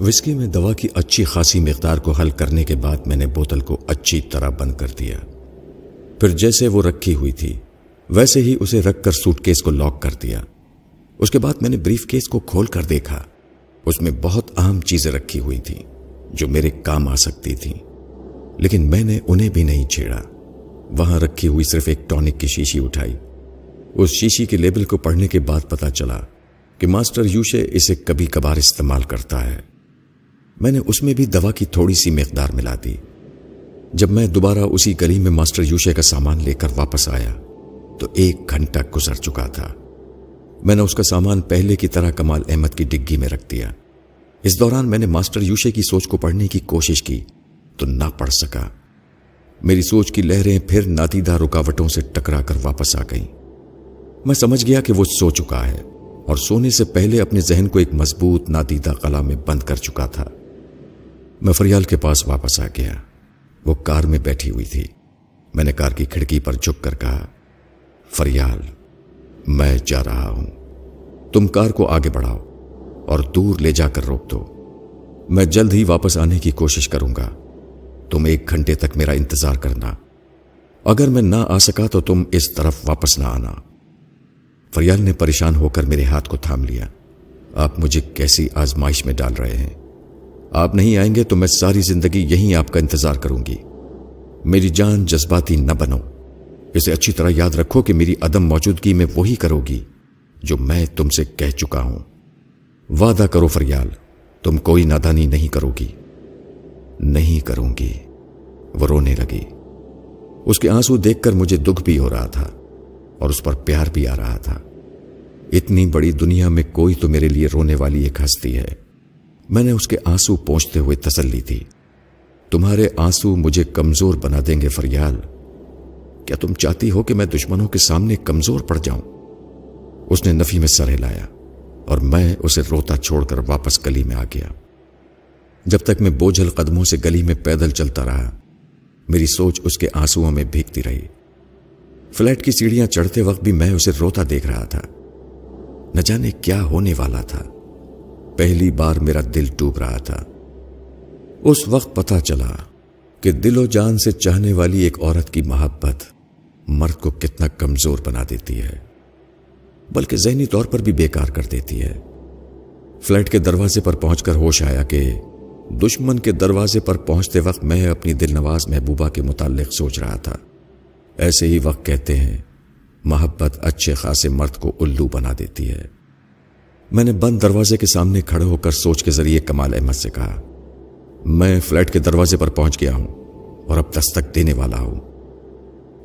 Whisky میں دوا کی اچھی خاصی مقدار کو حل کرنے کے بعد میں نے بوتل کو اچھی طرح بند کر دیا۔ پھر جیسے وہ رکھی ہوئی تھی، ویسے ہی اسے رکھ کر سوٹ کیس کو لاک کر دیا۔ اس کے بعد میں نے بریف کیس کو کھول کر دیکھا۔ اس میں بہت اہم چیزیں رکھی ہوئی تھیں جو میرے کام آ سکتی تھیں۔ لیکن میں نے انہیں بھی نہیں چھیڑا۔ وہاں رکھی ہوئی صرف ایک ٹونک کی شیشی اٹھائی۔ اس شیشی کے لیبل کو پڑھنے کے بعد پتا چلا کہ ماسٹر یوشے اسے کبھی کبھار استعمال کرتا ہے۔ میں نے اس میں بھی دوا کی تھوڑی سی مقدار ملا دی۔ جب میں دوبارہ اسی گلی میں ماسٹر یوشے کا سامان لے کر واپس آیا، تو ایک گھنٹہ گزر چکا تھا۔ میں نے اس کا سامان پہلے کی طرح کمال احمد کی ڈگی میں رکھ دیا۔ اس دوران میں نے ماسٹر یوشے کی سوچ کو پڑھنے کی کوشش کی، تو نہ پڑھ سکا۔ میری سوچ کی لہریں پھر نادیدہ رکاوٹوں سے ٹکرا کر واپس آ گئیں۔ میں سمجھ گیا کہ وہ سو چکا ہے اور سونے سے پہلے اپنے ذہن کو ایک مضبوط نادیدہ قلع میں بند کر چکا تھا۔ میں فریال کے پاس واپس آ گیا۔ وہ کار میں بیٹھی ہوئی تھی۔ میں نے کار کی کھڑکی پر جھک کر کہا، فریال، میں جا رہا ہوں۔ تم کار کو آگے بڑھاؤ اور دور لے جا کر روک دو۔ میں جلد ہی واپس آنے کی کوشش کروں گا۔ تم ایک گھنٹے تک میرا انتظار کرنا۔ اگر میں نہ آ سکا تو تم اس طرف واپس نہ آنا۔ فریال نے پریشان ہو کر میرے ہاتھ کو تھام لیا۔ آپ مجھے کیسی آزمائش میں ڈال رہے ہیں؟ آپ نہیں آئیں گے تو میں ساری زندگی یہیں آپ کا انتظار کروں گی۔ میری جان جذباتی نہ بنو۔ اسے اچھی طرح یاد رکھو کہ میری عدم موجودگی میں وہی کرو گی جو میں تم سے کہہ چکا ہوں۔ وعدہ کرو فریال، تم کوئی نادانی نہیں کرو گی۔ نہیں کروں گی۔ وہ رونے لگی۔ اس کے آنسو دیکھ کر مجھے دکھ بھی ہو رہا تھا اور اس پر پیار بھی آ رہا تھا۔ اتنی بڑی دنیا میں کوئی تو میرے لیے رونے والی ایک ہستی ہے۔ میں نے اس کے آنسو پہنچتے ہوئے تسلی تھی تمہارے آنسو مجھے کمزور بنا دیں گے، فریال۔ کیا تم چاہتی ہو کہ میں دشمنوں کے سامنے کمزور پڑ جاؤں؟ اس نے نفی میں سر ہلایا اور میں اسے روتا چھوڑ کر واپس گلی میں آ گیا۔ جب تک میں بوجھل قدموں سے گلی میں پیدل چلتا رہا، میری سوچ اس کے آنسو میں بھیگتی رہی۔ فلیٹ کی سیڑھیاں چڑھتے وقت بھی میں اسے روتا دیکھ رہا تھا۔ نہ جانے کیا ہونے والا تھا۔ پہلی بار میرا دل ٹوب رہا تھا۔ اس وقت پتا چلا کہ دل و جان سے چاہنے والی ایک عورت کی محبت مرد کو کتنا کمزور بنا دیتی ہے، بلکہ ذہنی طور پر بھی بیکار کر دیتی ہے۔ فلیٹ کے دروازے پر پہنچ کر ہوش آیا کہ دشمن کے دروازے پر پہنچتے وقت میں اپنی دل نواز محبوبہ کے متعلق سوچ رہا تھا۔ ایسے ہی وقت کہتے ہیں، محبت اچھے خاصے مرد کو الو بنا دیتی ہے۔ میں نے بند دروازے کے سامنے کھڑے ہو کر سوچ کے ذریعے کمال احمد سے کہا، میں فلیٹ کے دروازے پر پہنچ گیا ہوں اور اب دستک دینے والا ہوں۔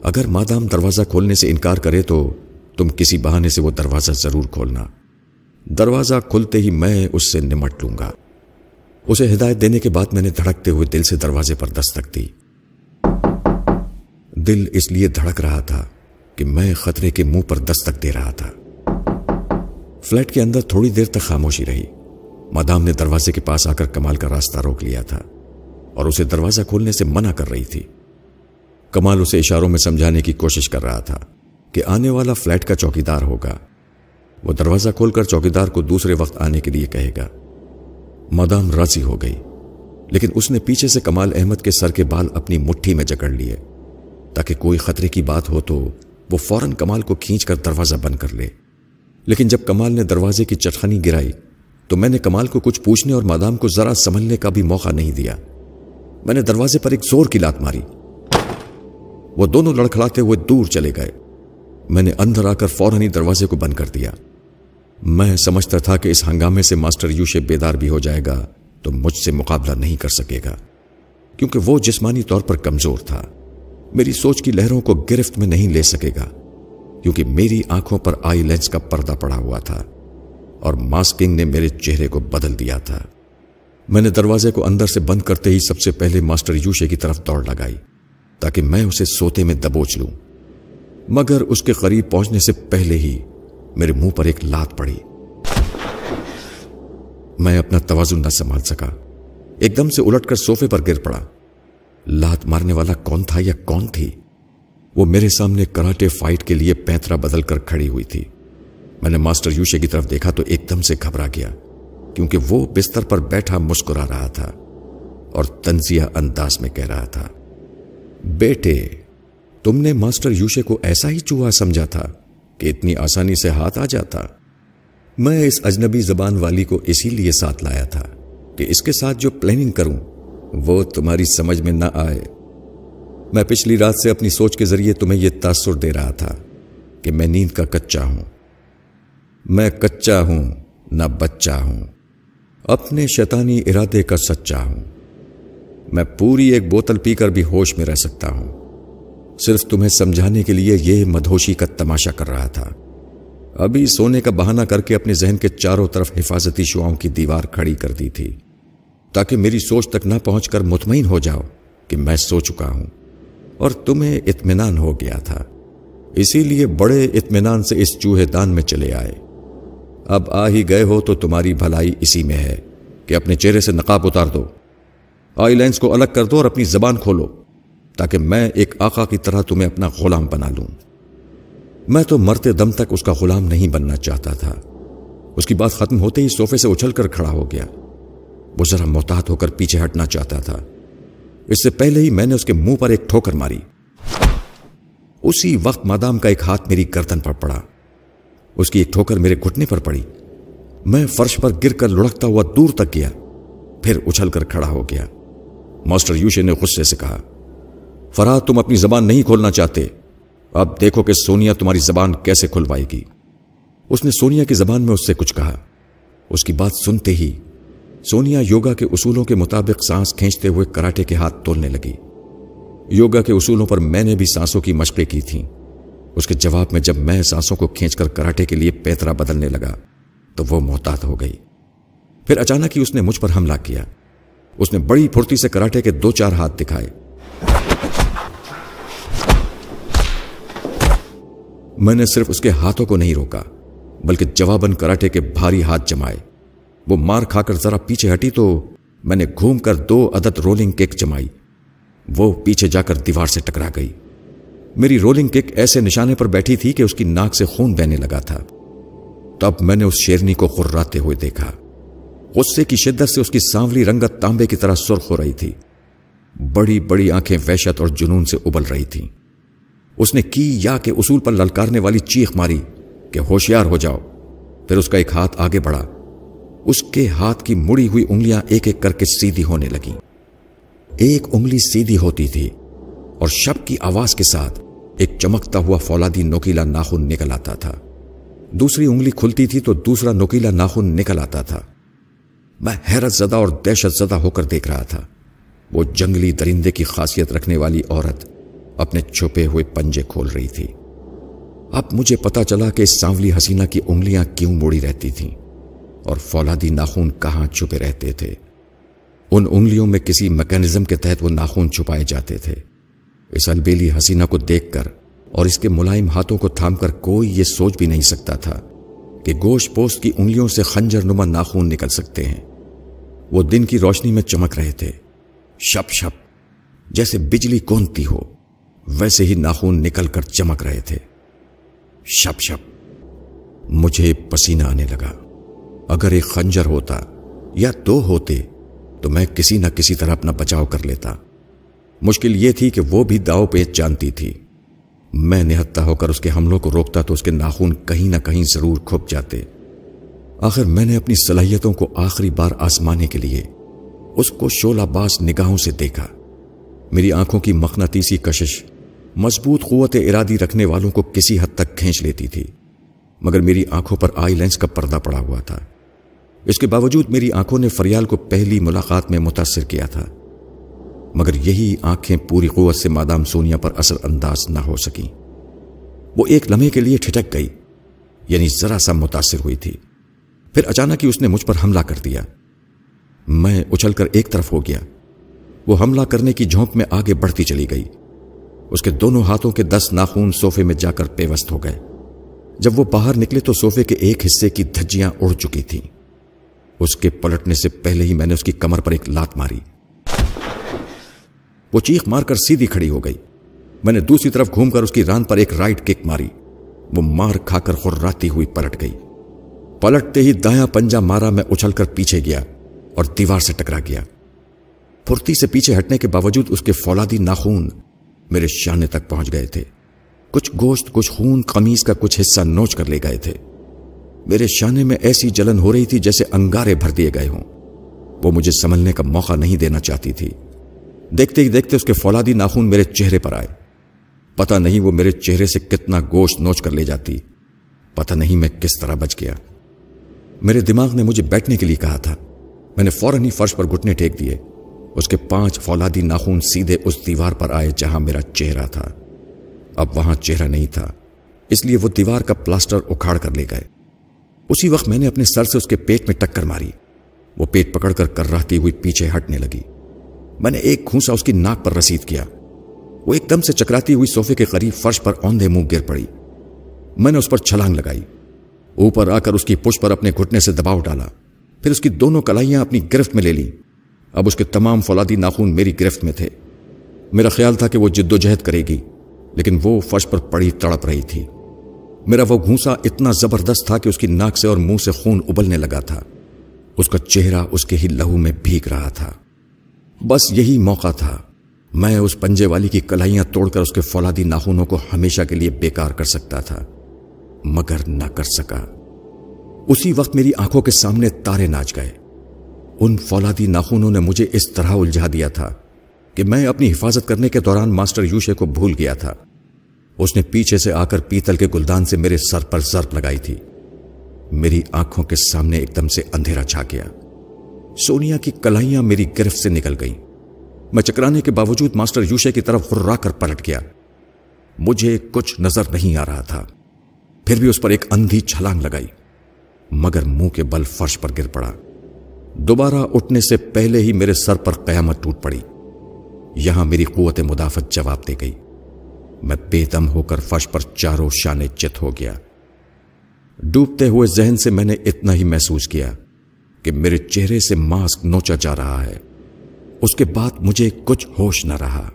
اگر مادام دروازہ کھولنے سے انکار کرے تو تم کسی بہانے سے وہ دروازہ ضرور کھولنا۔ دروازہ کھلتے ہی میں اس سے نمٹ لوں گا۔ اسے ہدایت دینے کے بعد میں نے دھڑکتے ہوئے دل سے دروازے پر دستک دی۔ دل اس لیے دھڑک رہا تھا کہ میں خطرے کے منہ پر دستک دے رہا تھا۔ فلیٹ کے اندر تھوڑی دیر تک خاموشی رہی۔ مادام نے دروازے کے پاس آ کر کمال کا راستہ روک لیا تھا اور اسے دروازہ کھولنے سے منع کر رہی تھی۔ کمال اسے اشاروں میں سمجھانے کی کوشش کر رہا تھا کہ آنے والا فلیٹ کا چوکیدار ہوگا۔ وہ دروازہ کھول کر چوکیدار کو دوسرے وقت آنے کے لیے کہے گا۔ مادام راضی ہو گئی، لیکن اس نے پیچھے سے کمال احمد کے سر کے بال اپنی مٹھی میں جکڑ لیے۔ تاکہ کوئی خطرے کی بات ہو تو وہ فوراً کمال کو کھینچ کر دروازہ بند کر لے۔ لیکن جب کمال نے دروازے کی چٹخنی گرائی تو میں نے کمال کو کچھ پوچھنے اور مادام کو ذرا سنبھلنے کا بھی موقع نہیں دیا۔ میں نے دروازے پر ایک زور کی لات ماری۔ وہ دونوں لڑکھڑاتے ہوئے دور چلے گئے۔ میں نے اندر آ کر فوراً ہی دروازے کو بند کر دیا۔ میں سمجھتا تھا کہ اس ہنگامے سے ماسٹر یوشے بیدار بھی ہو جائے گا تو مجھ سے مقابلہ نہیں کر سکے گا۔ کیونکہ وہ جسمانی طور پر کمزور تھا۔ میری سوچ کی لہروں کو گرفت میں نہیں لے سکے گا۔ کیونکہ میری آنکھوں پر آئی لینس کا پردہ پڑا ہوا تھا اور ماسکنگ نے میرے چہرے کو بدل دیا تھا۔ میں نے دروازے کو اندر سے بند کرتے ہی سب سے پہلے ماسٹر یوشے کی طرف دوڑ لگائی تاکہ میں اسے سوتے میں دبوچ لوں۔ مگر اس کے قریب پہنچنے سے پہلے ہی میرے منہ پر ایک لات پڑی۔ میں اپنا توازن نہ سنبھال سکا۔ ایک دم سے الٹ کر سوفے پر گر پڑا۔ لات مارنے والا کون تھا یا کون تھی؟ وہ میرے سامنے کراٹے فائٹ کے لیے پینترا بدل کر کھڑی ہوئی تھی۔ میں نے ماسٹر یوشے کی طرف دیکھا تو ایک دم سے گھبرا گیا، کیونکہ وہ بستر پر بیٹھا مسکرا رہا تھا اور تنزیہ انداز میں کہہ رہا تھا، بیٹے، تم نے ماسٹر یوشے کو ایسا ہی چوہا سمجھا تھا کہ اتنی آسانی سے ہاتھ آ جاتا۔ میں اس اجنبی زبان والی کو اسی لیے ساتھ لایا تھا کہ اس کے ساتھ جو پلاننگ کروں، وہ تمہاری سمجھ میں نہ آئے۔ میں پچھلی رات سے اپنی سوچ کے ذریعے تمہیں یہ تاثر دے رہا تھا کہ میں نیند کا کچا ہوں۔ میں کچا ہوں، نہ بچہ ہوں۔ اپنے شیطانی ارادے کا سچا ہوں۔ میں پوری ایک بوتل پی کر بھی ہوش میں رہ سکتا ہوں۔ صرف تمہیں سمجھانے کے لیے یہ مدھوشی کا تماشا کر رہا تھا۔ ابھی سونے کا بہانہ کر کے اپنے ذہن کے چاروں طرف حفاظتی شعاؤں کی دیوار کھڑی کر دی تھی، تاکہ میری سوچ تک نہ پہنچ کر مطمئن ہو جاؤ کہ میں سو چکا ہوں۔ اور تمہیں اطمینان ہو گیا تھا۔ اسی لیے بڑے اطمینان سے اس چوہے دان میں چلے آئے۔ اب آ ہی گئے ہو تو تمہاری بھلائی اسی میں ہے کہ اپنے چہرے سے نقاب اتار دو۔ آئی لینس کو الگ کر دو اور اپنی زبان کھولو تاکہ میں ایک آقا کی طرح تمہیں اپنا غلام بنا لوں۔ میں تو مرتے دم تک اس کا غلام نہیں بننا چاہتا تھا۔ اس کی بات ختم ہوتے ہی صوفے سے اچھل کر کھڑا ہو گیا۔ وہ ذرا محتاط ہو کر پیچھے ہٹنا چاہتا تھا۔ اس سے پہلے ہی میں نے اس کے منہ پر ایک ٹھوکر ماری۔ اسی وقت مادام کا ایک ہاتھ میری گردن پر پڑا۔ اس کی ایک ٹھوکر میرے گھٹنے پر پڑی۔ میں فرش پر گر کر لڑکتا ہوا دور تک گیا، پھر اچھل کر کھڑا ہو گیا۔ ماسٹر یوشے نے غصے سے کہا فراد تم اپنی زبان نہیں کھولنا چاہتے۔ اب دیکھو کہ سونیا تمہاری زبان کیسے کھلوائے گی۔ اس نے سونیا کی زبان میں اس سے کچھ کہا۔ اس کی بات سنتے ہی سونیا یوگا کے اصولوں کے مطابق سانس کھینچتے ہوئے کراٹے کے ہاتھ تولنے لگی۔ یوگا کے اصولوں پر میں نے بھی سانسوں کی مشقیں کی تھیں۔ اس کے جواب میں جب میں سانسوں کو کھینچ کر کراٹے کے لیے پیترا بدلنے لگا، تو وہ محتاط ہو گئی۔ پھر اچانک ہی اس نے مجھ پر حملہ کیا۔ اس نے بڑی پھرتی سے کراٹے کے دو چار ہاتھ دکھائے۔ میں نے صرف اس کے ہاتھوں کو نہیں روکا، بلکہ جوابن کراٹے کے بھاری ہاتھ جمائے۔ وہ مار کھا کر ذرا پیچھے ہٹی تو میں نے گھوم کر دو عدد رولنگ کیک جمائی۔ وہ پیچھے جا کر دیوار سے ٹکرا گئی۔ میری رولنگ کیک ایسے نشانے پر بیٹھی تھی کہ اس کی ناک سے خون بہنے لگا تھا۔ تب میں نے اس شیرنی کو خراتے ہوئے دیکھا۔ غصے کی شدت سے اس کی سانولی رنگت تانبے کی طرح سرخ ہو رہی تھی۔ بڑی بڑی آنکھیں وحشت اور جنون سے ابل رہی تھیں۔ اس نے کی یا کے اصول پر للکارنے والی چیخ ماری کہ ہوشیار ہو جاؤ۔ پھر اس کا ایک ہاتھ آگے بڑھا۔ اس کے ہاتھ کی مڑی ہوئی انگلیاں ایک ایک کر کے سیدھی ہونے لگیں۔ ایک انگلی سیدھی ہوتی تھی اور شب کی آواز کے ساتھ ایک چمکتا ہوا فولادی نوکیلا ناخن نکل آتا تھا۔ دوسری انگلی کھلتی تھی تو دوسرا نوکیلا ناخن نکل آتا تھا۔ میں حیرت زدہ اور دہشت زدہ ہو کر دیکھ رہا تھا۔ وہ جنگلی درندے کی خاصیت رکھنے والی عورت اپنے چھپے ہوئے پنجے کھول رہی تھی۔ اب مجھے پتا چلا کہ اس سانولی حسینہ کی انگلیاں کیوں موڑی رہتی تھیں۔ اور فولادی ناخون کہاں چھپے رہتے تھے؟ ان انگلیوں میں کسی میکینزم کے تحت وہ ناخون چھپائے جاتے تھے۔ اس البیلی حسینہ کو دیکھ کر اور اس کے ملائم ہاتھوں کو تھام کر کوئی یہ سوچ بھی نہیں سکتا تھا کہ گوشت پوست کی انگلیوں سے خنجر نما ناخون نکل سکتے ہیں۔ وہ دن کی روشنی میں چمک رہے تھے۔ شپ شپ، جیسے بجلی کونتی ہو، ویسے ہی ناخون نکل کر چمک رہے تھے۔ شپ شپ، مجھے پسینہ آنے لگا۔ اگر ایک خنجر ہوتا یا دو ہوتے تو میں کسی نہ کسی طرح اپنا بچاؤ کر لیتا۔ مشکل یہ تھی کہ وہ بھی داؤ پیچ جانتی تھی۔ میں نہتا ہو کر اس کے حملوں کو روکتا تو اس کے ناخون کہیں نہ کہیں ضرور کھپ جاتے۔ آخر میں نے اپنی صلاحیتوں کو آخری بار آسمانے کے لیے اس کو شولہ باس نگاہوں سے دیکھا۔ میری آنکھوں کی مقناطیسی کشش مضبوط قوت ارادی رکھنے والوں کو کسی حد تک کھینچ لیتی تھی۔ مگر میری آنکھوں پر آئی لینس کا پردہ پڑا ہوا تھا۔ اس کے باوجود میری آنکھوں نے فریال کو پہلی ملاقات میں متاثر کیا تھا۔ مگر یہی آنکھیں پوری قوت سے مادام سونیا پر اثر انداز نہ ہو سکیں۔ وہ ایک لمحے کے لیے ٹھٹک گئی یعنی ذرا سا متاثر ہوئی تھی۔ پھر اچانک ہی اس نے مجھ پر حملہ کر دیا۔ میں اچھل کر ایک طرف ہو گیا۔ وہ حملہ کرنے کی جھونک میں آگے بڑھتی چلی گئی۔ اس کے دونوں ہاتھوں کے دس ناخون صوفے میں جا کر پیوست ہو گئے۔ جب وہ باہر نکلے تو صوفے کے ایک حصے کی دھجیاں اڑ چکی تھیں۔ اس کے پلٹنے سے پہلے ہی میں نے اس کی کمر پر ایک لات ماری۔ وہ چیخ مار کر سیدھی کھڑی ہو گئی۔ میں نے دوسری طرف گھوم کر اس کی ران پر ایک رائٹ کک ماری۔ وہ مار کھا کر خراتی ہوئی پلٹ گئی۔ پلٹتے ہی دایاں پنجا مارا میں اچھل کر پیچھے گیا اور دیوار سے ٹکرا گیا۔ پھرتی سے پیچھے ہٹنے کے باوجود اس کے فولادی ناخون میرے شانے تک پہنچ گئے تھے۔ کچھ گوشت، کچھ خون، قمیض کا کچھ حصہ نوچ کر لے گئے تھے۔ میرے شانے میں ایسی جلن ہو رہی تھی جیسے انگارے بھر دیے گئے ہوں۔ وہ مجھے سمجھنے کا موقع نہیں دینا چاہتی تھی۔ دیکھتے ہی دیکھتے اس کے فولادی ناخون میرے چہرے پر آئے۔ پتہ نہیں وہ میرے چہرے سے کتنا گوشت نوچ کر لے جاتی۔ پتہ نہیں میں کس طرح بچ گیا۔ میرے دماغ نے مجھے بیٹھنے کے لیے کہا تھا۔ میں نے فوراً ہی فرش پر گھٹنے ٹیک دیے۔ اس کے پانچ فولادی ناخون سیدھے اس دیوار پر آئے جہاں میرا چہرہ تھا۔ اب وہاں چہرہ نہیں تھا۔ اس لیے وہ دیوار کا پلاسٹر اکھاڑ کر لے گئے۔ اسی وقت میں نے اپنے سر سے اس کے پیٹ میں ٹکر ماری۔ وہ پیٹ پکڑ کر کر رہتی ہوئی پیچھے ہٹنے لگی۔ میں نے ایک گھونسا اس کی ناک پر رسید کیا۔ وہ ایک دم سے چکراتی ہوئی صوفے کے قریب فرش پر اوندے منہ گر پڑی۔ میں نے اس پر چھلانگ لگائی۔ اوپر آ کر اس کی پش پر اپنے گھٹنے سے دباؤ ڈالا۔ پھر اس کی دونوں کلائیاں اپنی گرفت میں لے لی اب اس کے تمام فولادی ناخون میری گرفت میں تھے۔ میرا خیال تھا کہ وہ جد و جہد کرے گی، لیکن وہ فرش پر پڑی تڑپ رہی تھی۔ میرا وہ گھونسا اتنا زبردست تھا کہ اس کی ناک سے اور منہ سے خون ابلنے لگا تھا۔ اس کا چہرہ اس کے ہی لہو میں بھیگ رہا تھا۔ بس یہی موقع تھا۔ میں اس پنجے والی کی کلائیاں توڑ کر اس کے فولادی ناخونوں کو ہمیشہ کے لیے بیکار کر سکتا تھا۔ مگر نہ کر سکا۔ اسی وقت میری آنکھوں کے سامنے تارے ناچ گئے۔ ان فولادی ناخونوں نے مجھے اس طرح الجھا دیا تھا کہ میں اپنی حفاظت کرنے کے دوران ماسٹر یوشے کو بھول گیا تھا۔ اس نے پیچھے سے آ کر پیتل کے گلدان سے میرے سر پر ضرب لگائی تھی۔ میری آنکھوں کے سامنے ایک دم سے اندھیرا چھا گیا۔ سونیا کی کلائیاں میری گرفت سے نکل گئیں۔ میں چکرانے کے باوجود ماسٹر یوشے کی طرف ہررا کر پلٹ گیا۔ مجھے کچھ نظر نہیں آ رہا تھا۔ پھر بھی اس پر ایک اندھی چھلانگ لگائی۔ مگر منہ کے بل فرش پر گر پڑا۔ دوبارہ اٹھنے سے پہلے ہی میرے سر پر قیامت ٹوٹ پڑی۔ یہاں میری قوت مدافعت جواب دے گئی۔ میں بے دم ہو کر فرش پر چاروں شانے چت ہو گیا۔ ڈوبتے ہوئے ذہن سے میں نے اتنا ہی محسوس کیا کہ میرے چہرے سے ماسک نوچا جا رہا ہے۔ اس کے بعد مجھے کچھ ہوش نہ رہا۔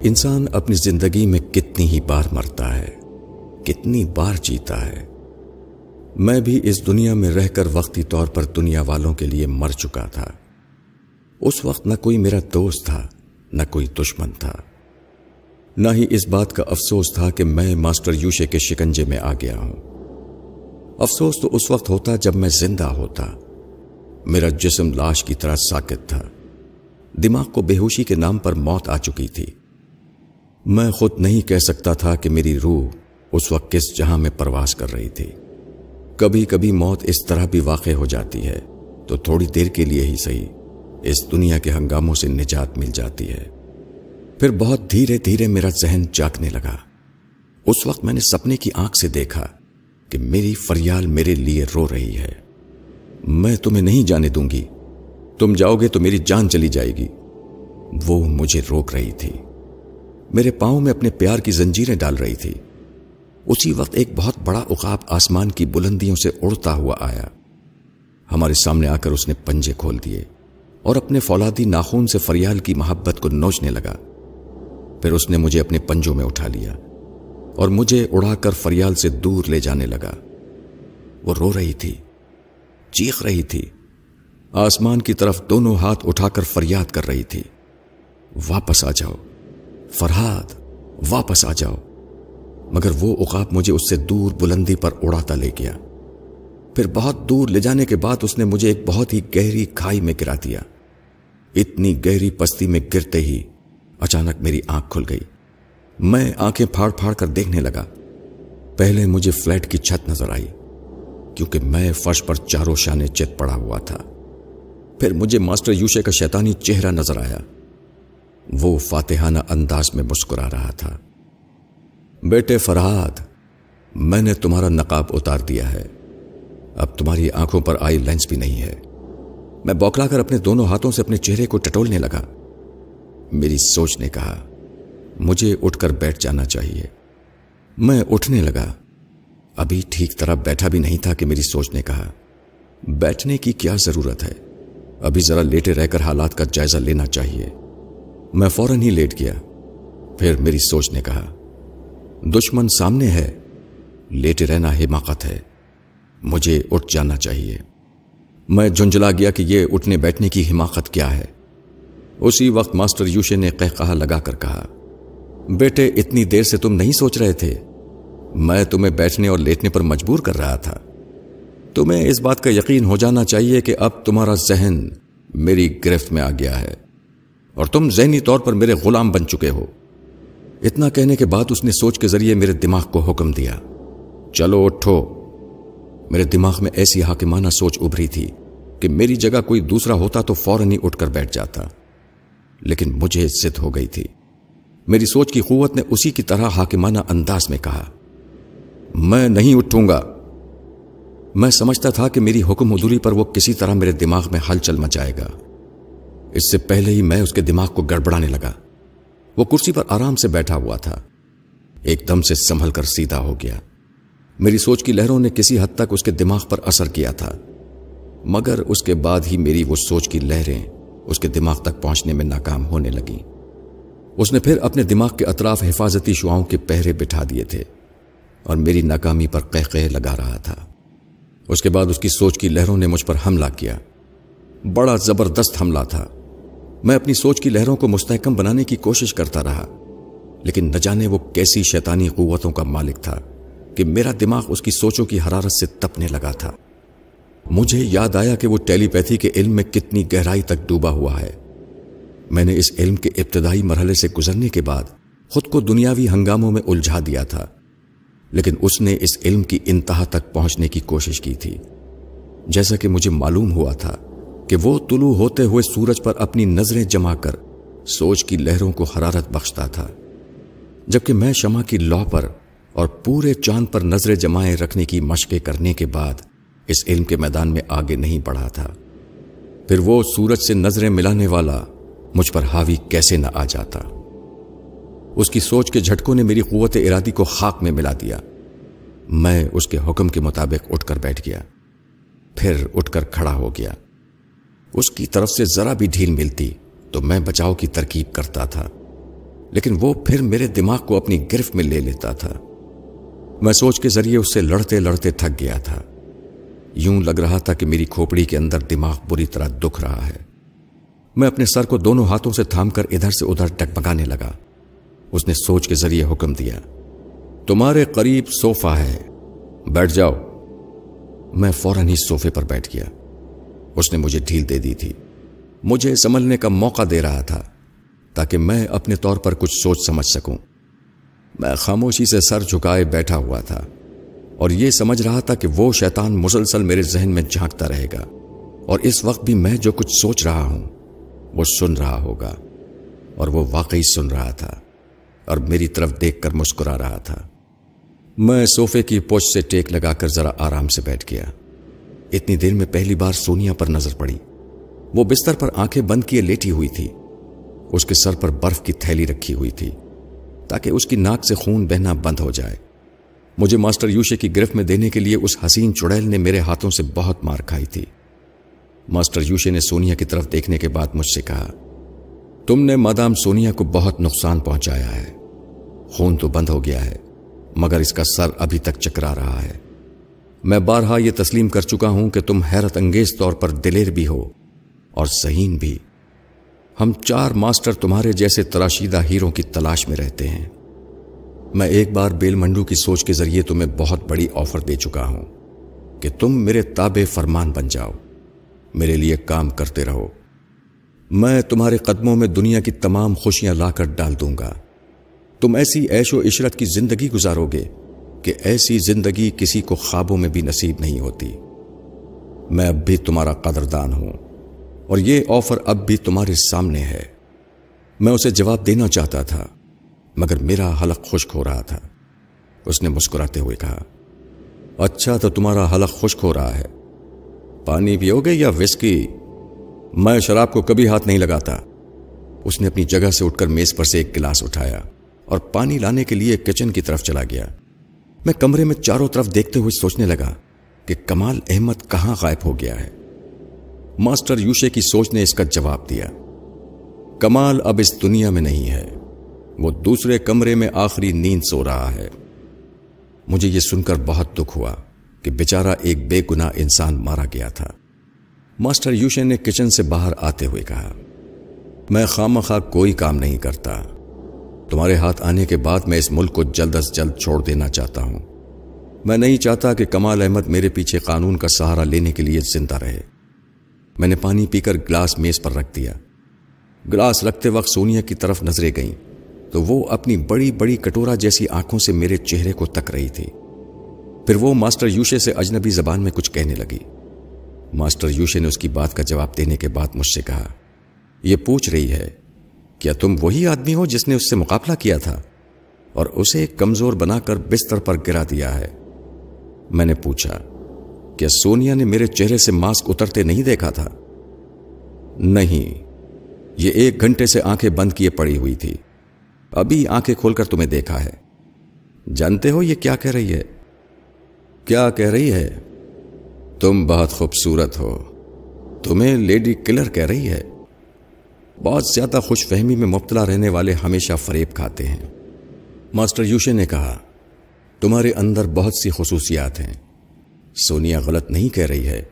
انسان اپنی زندگی میں کتنی ہی بار مرتا ہے، کتنی بار جیتا ہے۔ میں بھی اس دنیا میں رہ کر وقتی طور پر دنیا والوں کے لیے مر چکا تھا۔ اس وقت نہ کوئی میرا دوست تھا، نہ کوئی دشمن تھا۔ نہ ہی اس بات کا افسوس تھا کہ میں ماسٹر یوشے کے شکنجے میں آ گیا ہوں۔ افسوس تو اس وقت ہوتا جب میں زندہ ہوتا۔ میرا جسم لاش کی طرح ساکت تھا۔ دماغ کو بے ہوشی کے نام پر موت آ چکی تھی۔ میں خود نہیں کہہ سکتا تھا کہ میری روح اس وقت کس جہاں میں پرواز کر رہی تھی۔ کبھی کبھی موت اس طرح بھی واقع ہو جاتی ہے، تو تھوڑی دیر کے لیے ہی صحیح۔ اس دنیا کے ہنگاموں سے نجات مل جاتی ہے۔ پھر بہت دھیرے دھیرے میرا ذہن جاگنے لگا۔ اس وقت میں نے سپنے کی آنکھ سے دیکھا کہ میری فریال میرے لیے رو رہی ہے۔ میں تمہیں نہیں جانے دوں گی۔ تم جاؤ گے تو میری جان چلی جائے گی۔ وہ مجھے روک رہی تھی۔ میرے پاؤں میں اپنے پیار کی زنجیریں ڈال رہی تھی۔ اسی وقت ایک بہت بڑا اقاب آسمان کی بلندیوں سے اڑتا ہوا آیا۔ ہمارے سامنے آ کر اس نے پنجے کھول دیے اور اپنے فولادی ناخون سے فریال کی محبت کو نوچنے لگا۔ پھر اس نے مجھے اپنے پنجوں میں اٹھا لیا اور مجھے اڑا کر فریال سے دور لے جانے لگا۔ وہ رو رہی تھی، چیخ رہی تھی۔ آسمان کی طرف دونوں ہاتھ اٹھا کر فریاد کر رہی تھی۔ واپس آ جاؤ، فرحاد، واپس آ جاؤ۔ مگر وہ اقاب مجھے اس سے دور بلندی پر اڑاتا لے گیا۔ پھر بہت دور لے جانے کے بعد اس نے مجھے ایک بہت ہی گہری کھائی میں گرا دیا۔ اتنی گہری پستی میں گرتے ہی اچانک میری آنکھ کھل گئی۔ میں آنکھیں پھاڑ پھاڑ کر دیکھنے لگا۔ پہلے مجھے فلیٹ کی چھت نظر آئی، کیونکہ میں فرش پر چاروں شانے چت پڑا ہوا تھا۔ پھر مجھے ماسٹر یوشے کا شیطانی چہرہ نظر آیا۔ وہ فاتحانہ انداز میں مسکرا رہا تھا۔ بیٹے فرحاد، میں نے تمہارا نقاب اتار دیا ہے۔ اب تمہاری آنکھوں پر آئی لینس بھی نہیں ہے۔ میں بوکلا کر اپنے دونوں ہاتھوں سے اپنے چہرے کو ٹٹولنے لگا۔ میری سوچ نے کہا، مجھے اٹھ کر بیٹھ جانا چاہیے۔ میں اٹھنے لگا۔ ابھی ٹھیک طرح بیٹھا بھی نہیں تھا کہ میری سوچ نے کہا، بیٹھنے کی کیا ضرورت ہے؟ ابھی ذرا لیٹے رہ کر حالات کا جائزہ لینا چاہیے۔ میں فوراً ہی لیٹ گیا۔ پھر میری سوچ نے کہا، دشمن سامنے ہے، لیٹے رہنا حماقت ہے، مجھے اٹھ جانا چاہیے۔ میں جھنجلا گیا کہ یہ اٹھنے بیٹھنے کی حماقت کیا ہے۔ اسی وقت ماسٹر یوشے نے قہ کہا لگا کر کہا، بیٹے، اتنی دیر سے تم نہیں سوچ رہے تھے۔ میں تمہیں بیٹھنے اور لیٹنے پر مجبور کر رہا تھا۔ تمہیں اس بات کا یقین ہو جانا چاہیے کہ اب تمہارا ذہن میری گرفت میں آ گیا ہے اور تم ذہنی طور پر میرے غلام بن چکے ہو۔ اتنا کہنے کے بعد اس نے سوچ کے ذریعے میرے دماغ کو حکم دیا۔ چلو، اٹھو۔ میرے دماغ میں ایسی حاکمانہ سوچ ابھری تھی کہ میری جگہ کوئی دوسرا ہوتا تو فوراً ہی اٹھ کر بیٹھ جاتا۔ لیکن مجھے ضد ہو گئی تھی۔ میری سوچ کی قوت نے اسی کی طرح حاکمانہ انداز میں کہا، میں نہیں اٹھوں گا۔ میں سمجھتا تھا کہ میری حکم حضوری پر وہ کسی طرح میرے دماغ میں ہل چل مچائے گا۔ اس سے پہلے ہی میں اس کے دماغ کو گڑبڑانے لگا۔ وہ کرسی پر آرام سے بیٹھا ہوا تھا۔ ایک دم سے سنبھل کر سیدھا ہو گیا۔ میری سوچ کی لہروں نے کسی حد تک اس کے دماغ پر اثر کیا تھا۔ مگر اس کے بعد ہی میری وہ سوچ کی لہریں اس کے دماغ تک پہنچنے میں ناکام ہونے لگیں اس نے پھر اپنے دماغ کے اطراف حفاظتی شعاؤں کے پہرے بٹھا دیے تھے اور میری ناکامی پر قہ لگا رہا تھا۔ اس کے بعد اس کی سوچ کی لہروں نے مجھ پر حملہ کیا۔ بڑا زبردست حملہ تھا۔ میں اپنی سوچ کی لہروں کو مستحکم بنانے کی کوشش کرتا رہا، لیکن نہ جانے وہ کیسی شیطانی قوتوں کا مالک تھا کہ میرا دماغ اس کی سوچوں کی حرارت سے تپنے لگا تھا۔ مجھے یاد آیا کہ وہ ٹیلی پیتھی کے علم میں کتنی گہرائی تک ڈوبا ہوا ہے۔ میں نے اس علم کے ابتدائی مرحلے سے گزرنے کے بعد خود کو دنیاوی ہنگاموں میں الجھا دیا تھا، لیکن اس نے اس علم کی انتہا تک پہنچنے کی کوشش کی تھی۔ جیسا کہ مجھے معلوم ہوا تھا کہ وہ طلوع ہوتے ہوئے سورج پر اپنی نظریں جما کر سوچ کی لہروں کو حرارت بخشتا تھا، جبکہ میں شمع کی لو پر اور پورے چاند پر نظریں جمائے رکھنے کی مشقیں کرنے کے بعد اس علم کے میدان میں آگے نہیں بڑھا تھا۔ پھر وہ سورج سے نظریں ملانے والا مجھ پر حاوی کیسے نہ آ جاتا۔ اس کی سوچ کے جھٹکوں نے میری قوت ارادی کو خاک میں ملا دیا۔ میں اس کے حکم کے مطابق اٹھ کر بیٹھ گیا۔ پھر اٹھ کر کھڑا ہو گیا۔ اس کی طرف سے ذرا بھی ڈھیل ملتی تو میں بچاؤ کی ترکیب کرتا تھا۔ لیکن وہ پھر میرے دماغ کو اپنی گرفت میں لے لیتا تھا۔ میں سوچ کے ذریعے اس سے لڑتے لڑتے تھک گیا تھا۔ یوں لگ رہا تھا کہ میری کھوپڑی کے اندر دماغ بری طرح دکھ رہا ہے۔ میں اپنے سر کو دونوں ہاتھوں سے تھام کر ادھر سے ادھر ڈگمگانے لگا۔ اس نے سوچ کے ذریعے حکم دیا، تمہارے قریب صوفہ ہے۔ بیٹھ جاؤ۔ میں فوراً ہی صوفے پر بیٹھ گیا۔ اس نے مجھے ڈھیل دے دی تھی۔ مجھے سنبھلنے کا موقع دے رہا تھا تاکہ میں اپنے طور پر کچھ سوچ سمجھ سکوں۔ میں خاموشی سے سر جھکائے بیٹھا ہوا تھا۔ اور یہ سمجھ رہا تھا کہ وہ شیطان مسلسل میرے ذہن میں جھانکتا رہے گا اور اس وقت بھی میں جو کچھ سوچ رہا ہوں، وہ سن رہا ہوگا اور وہ واقعی سن رہا تھا اور میری طرف دیکھ کر مسکرا رہا تھا۔ میں صوفے کی پوچھ سے ٹیک لگا کر ذرا آرام سے بیٹھ گیا۔ اتنی دیر میں پہلی بار سونیا پر نظر پڑی۔ وہ بستر پر آنکھیں بند کیے لیٹی ہوئی تھی۔ اس کے سر پر برف کی تھیلی رکھی ہوئی تھی تاکہ اس کی ناک سے خون بہنا بند ہو جائے۔ مجھے ماسٹر یوشے کی گرفت میں دینے کے لیے اس حسین چڑیل نے میرے ہاتھوں سے بہت مار کھائی تھی۔ ماسٹر یوشے نے سونیا کی طرف دیکھنے کے بعد مجھ سے کہا، تم نے مادام سونیا کو بہت نقصان پہنچایا ہے۔ خون تو بند ہو گیا ہے، مگر اس کا سر ابھی تک چکرا رہا ہے۔ میں بارہا یہ تسلیم کر چکا ہوں کہ تم حیرت انگیز طور پر دلیر بھی ہو اور ذہین بھی۔ ہم چار ماسٹر تمہارے جیسے تراشیدہ ہیروں کی تلاش میں رہتے ہیں۔ میں ایک بار بیل منڈو کی سوچ کے ذریعے تمہیں بہت بڑی آفر دے چکا ہوں کہ تم میرے تابع فرمان بن جاؤ۔ میرے لیے کام کرتے رہو۔ میں تمہارے قدموں میں دنیا کی تمام خوشیاں لا کر ڈال دوں گا۔ تم ایسی عیش و عشرت کی زندگی گزارو گے کہ ایسی زندگی کسی کو خوابوں میں بھی نصیب نہیں ہوتی۔ میں اب بھی تمہارا قدردان ہوں اور یہ آفر اب بھی تمہارے سامنے ہے۔ میں اسے جواب دینا چاہتا تھا۔ مگر میرا حلق خشک ہو رہا تھا۔ اس نے مسکراتے ہوئے کہا اچھا تو تمہارا حلق خشک ہو رہا ہے۔ پانی پیو گے یا وسکی؟ میں شراب کو کبھی ہاتھ نہیں لگاتا۔ اس نے اپنی جگہ سے اٹھ کر میز پر سے ایک گلاس اٹھایا اور پانی لانے کے لیے کچن کی طرف چلا گیا۔ میں کمرے میں چاروں طرف دیکھتے ہوئے سوچنے لگا کہ کمال احمد کہاں غائب ہو گیا ہے۔ ماسٹر یوشے کی سوچ نے اس کا جواب دیا، کمال اب اس دنیا میں نہیں ہے۔ وہ دوسرے کمرے میں آخری نیند سو رہا ہے۔ مجھے یہ سن کر بہت دکھ ہوا کہ بیچارہ ایک بے گناہ انسان مارا گیا تھا۔ ماسٹر یوشے نے کچن سے باہر آتے ہوئے کہا، میں خام خواہ کوئی کام نہیں کرتا۔ تمہارے ہاتھ آنے کے بعد میں اس ملک کو جلد از جلد چھوڑ دینا چاہتا ہوں۔ میں نہیں چاہتا کہ کمال احمد میرے پیچھے قانون کا سہارا لینے کے لیے زندہ رہے۔ میں نے پانی پی کر گلاس میز پر رکھ دیا۔ گلاس رکھتے وقت سونیا کی طرف نظریں گئیں۔ تو وہ اپنی بڑی بڑی کٹورا جیسی آنکھوں سے میرے چہرے کو تک رہی تھی۔ پھر وہ ماسٹر یوشے سے اجنبی زبان میں کچھ کہنے لگی۔ ماسٹر یوشے نے اس کی بات کا جواب دینے کے بعد مجھ سے کہا، یہ پوچھ رہی ہے، کیا تم وہی آدمی ہو جس نے اس سے مقابلہ کیا تھا اور اسے کمزور بنا کر بستر پر گرا دیا ہے؟ میں نے پوچھا، کیا سونیا نے میرے چہرے سے ماسک اترتے نہیں دیکھا تھا؟ نہیں، یہ ایک گھنٹے سے آنکھیں بند کیے پڑی ہوئی تھی۔ ابھی آنکھیں کھول کر تمہیں دیکھا ہے۔ جانتے ہو یہ کیا کہہ رہی ہے؟ کیا کہہ رہی ہے؟ تم بہت خوبصورت ہو۔ تمہیں لیڈی کلر کہہ رہی ہے۔ بہت زیادہ خوش فہمی میں مبتلا رہنے والے ہمیشہ فریب کھاتے ہیں۔ ماسٹر یوشے نے کہا، تمہارے اندر بہت سی خصوصیات ہیں۔ سونیا غلط نہیں کہہ رہی ہے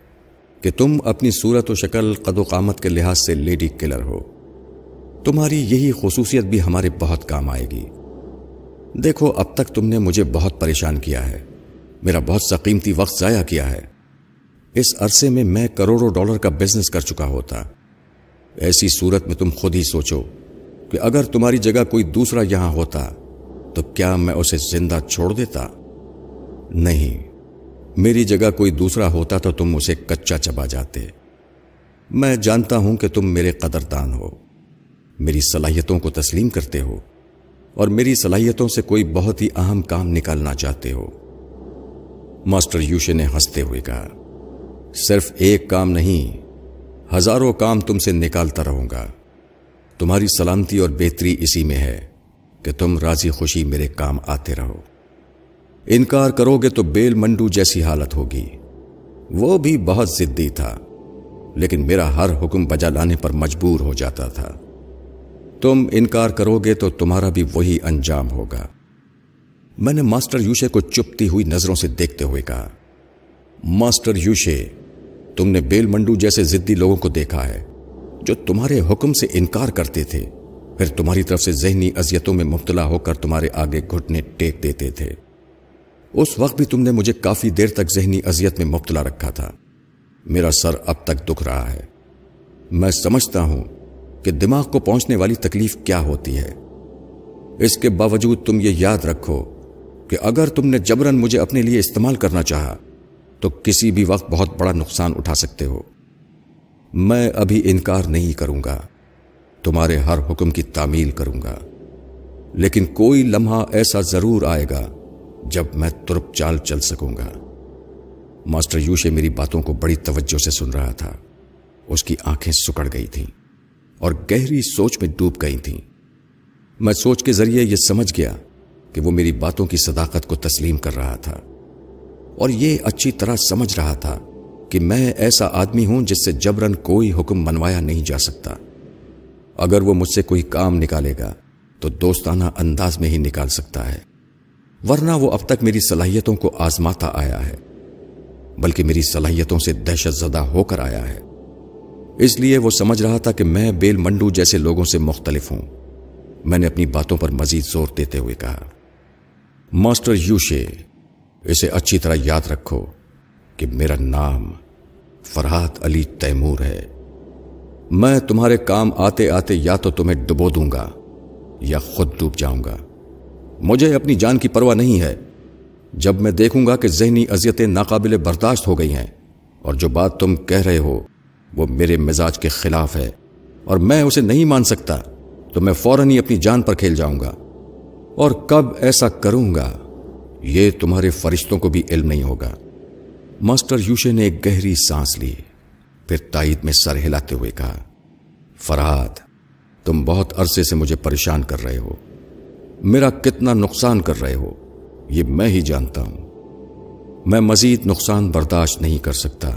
کہ تم اپنی صورت و شکل قد و قامت کے لحاظ سے لیڈی کلر ہو۔ تمہاری یہی خصوصیت بھی ہمارے بہت کام آئے گی۔ دیکھو، اب تک تم نے مجھے بہت پریشان کیا ہے۔ میرا بہت سا قیمتی وقت ضائع کیا ہے۔ اس عرصے میں میں کروڑوں ڈالر کا بزنس کر چکا ہوتا۔ ایسی صورت میں تم خود ہی سوچو کہ اگر تمہاری جگہ کوئی دوسرا یہاں ہوتا، تو کیا میں اسے زندہ چھوڑ دیتا؟ نہیں۔ میری جگہ کوئی دوسرا ہوتا تو تم اسے کچا چبا جاتے۔ میں جانتا ہوں کہ تم میرے قدردان ہو۔ میری صلاحیتوں کو تسلیم کرتے ہو اور میری صلاحیتوں سے کوئی بہت ہی اہم کام نکالنا چاہتے ہو۔ ماسٹر یوشے نے ہنستے ہوئے کہا، صرف ایک کام نہیں، ہزاروں کام تم سے نکالتا رہوں گا۔ تمہاری سلامتی اور بہتری اسی میں ہے کہ تم راضی خوشی میرے کام آتے رہو۔ انکار کرو گے تو بیل منڈو جیسی حالت ہوگی۔ وہ بھی بہت ضدی تھا، لیکن میرا ہر حکم بجا لانے پر مجبور ہو جاتا تھا۔ تم انکار کرو گے تو تمہارا بھی وہی انجام ہوگا۔ میں نے ماسٹر یوشے کو چپتی ہوئی نظروں سے دیکھتے ہوئے کہا، ماسٹر یوشے، تم نے بیل منڈو جیسے ضدی لوگوں کو دیکھا ہے، جو تمہارے حکم سے انکار کرتے تھے۔ پھر تمہاری طرف سے ذہنی اذیتوں میں مبتلا ہو کر تمہارے آگے گھٹنے ٹیک دیتے تھے۔ اس وقت بھی تم نے مجھے کافی دیر تک ذہنی اذیت میں مبتلا رکھا تھا۔ میرا سر اب تک دکھ رہا ہے۔ میں سمجھتا ہوں کہ دماغ کو پہنچنے والی تکلیف کیا ہوتی ہے۔ اس کے باوجود تم یہ یاد رکھو کہ اگر تم نے جبرن مجھے اپنے لیے استعمال کرنا چاہا، تو کسی بھی وقت بہت بڑا نقصان اٹھا سکتے ہو۔ میں ابھی انکار نہیں کروں گا۔ تمہارے ہر حکم کی تعمیل کروں گا۔ لیکن کوئی لمحہ ایسا ضرور آئے گا جب میں ترپ چال چل سکوں گا۔ ماسٹر یوشے میری باتوں کو بڑی توجہ سے سن رہا تھا۔ اس کی آنکھیں سکڑ گئی تھیں۔ اور گہری سوچ میں ڈوب گئی تھیں۔ میں سوچ کے ذریعے یہ سمجھ گیا کہ وہ میری باتوں کی صداقت کو تسلیم کر رہا تھا۔ اور یہ اچھی طرح سمجھ رہا تھا کہ میں ایسا آدمی ہوں جس سے جبرن کوئی حکم منوایا نہیں جا سکتا۔ اگر وہ مجھ سے کوئی کام نکالے گا تو دوستانہ انداز میں ہی نکال سکتا ہے۔ ورنہ وہ اب تک میری صلاحیتوں کو آزماتا آیا ہے، بلکہ میری صلاحیتوں سے دہشت زدہ ہو کر آیا ہے۔ اس لیے وہ سمجھ رہا تھا کہ میں بیل منڈو جیسے لوگوں سے مختلف ہوں۔ میں نے اپنی باتوں پر مزید زور دیتے ہوئے کہا، ماسٹر یوشے، اسے اچھی طرح یاد رکھو کہ میرا نام فرحات علی تیمور ہے۔ میں تمہارے کام آتے آتے یا تو تمہیں ڈبو دوں گا یا خود ڈوب جاؤں گا۔ مجھے اپنی جان کی پرواہ نہیں ہے۔ جب میں دیکھوں گا کہ ذہنی اذیتیں ناقابل برداشت ہو گئی ہیں اور جو بات تم کہہ رہے ہو وہ میرے مزاج کے خلاف ہے اور میں اسے نہیں مان سکتا تو میں فوراً ہی اپنی جان پر کھیل جاؤں گا اور کب ایسا کروں گا یہ تمہارے فرشتوں کو بھی علم نہیں ہوگا۔ ماسٹر یوشے نے ایک گہری سانس لی، پھر تائید میں سر ہلاتے ہوئے کہا فراد تم بہت عرصے سے مجھے پریشان کر رہے ہو۔ میرا کتنا نقصان کر رہے ہو، یہ میں ہی جانتا ہوں۔ میں مزید نقصان برداشت نہیں کر سکتا۔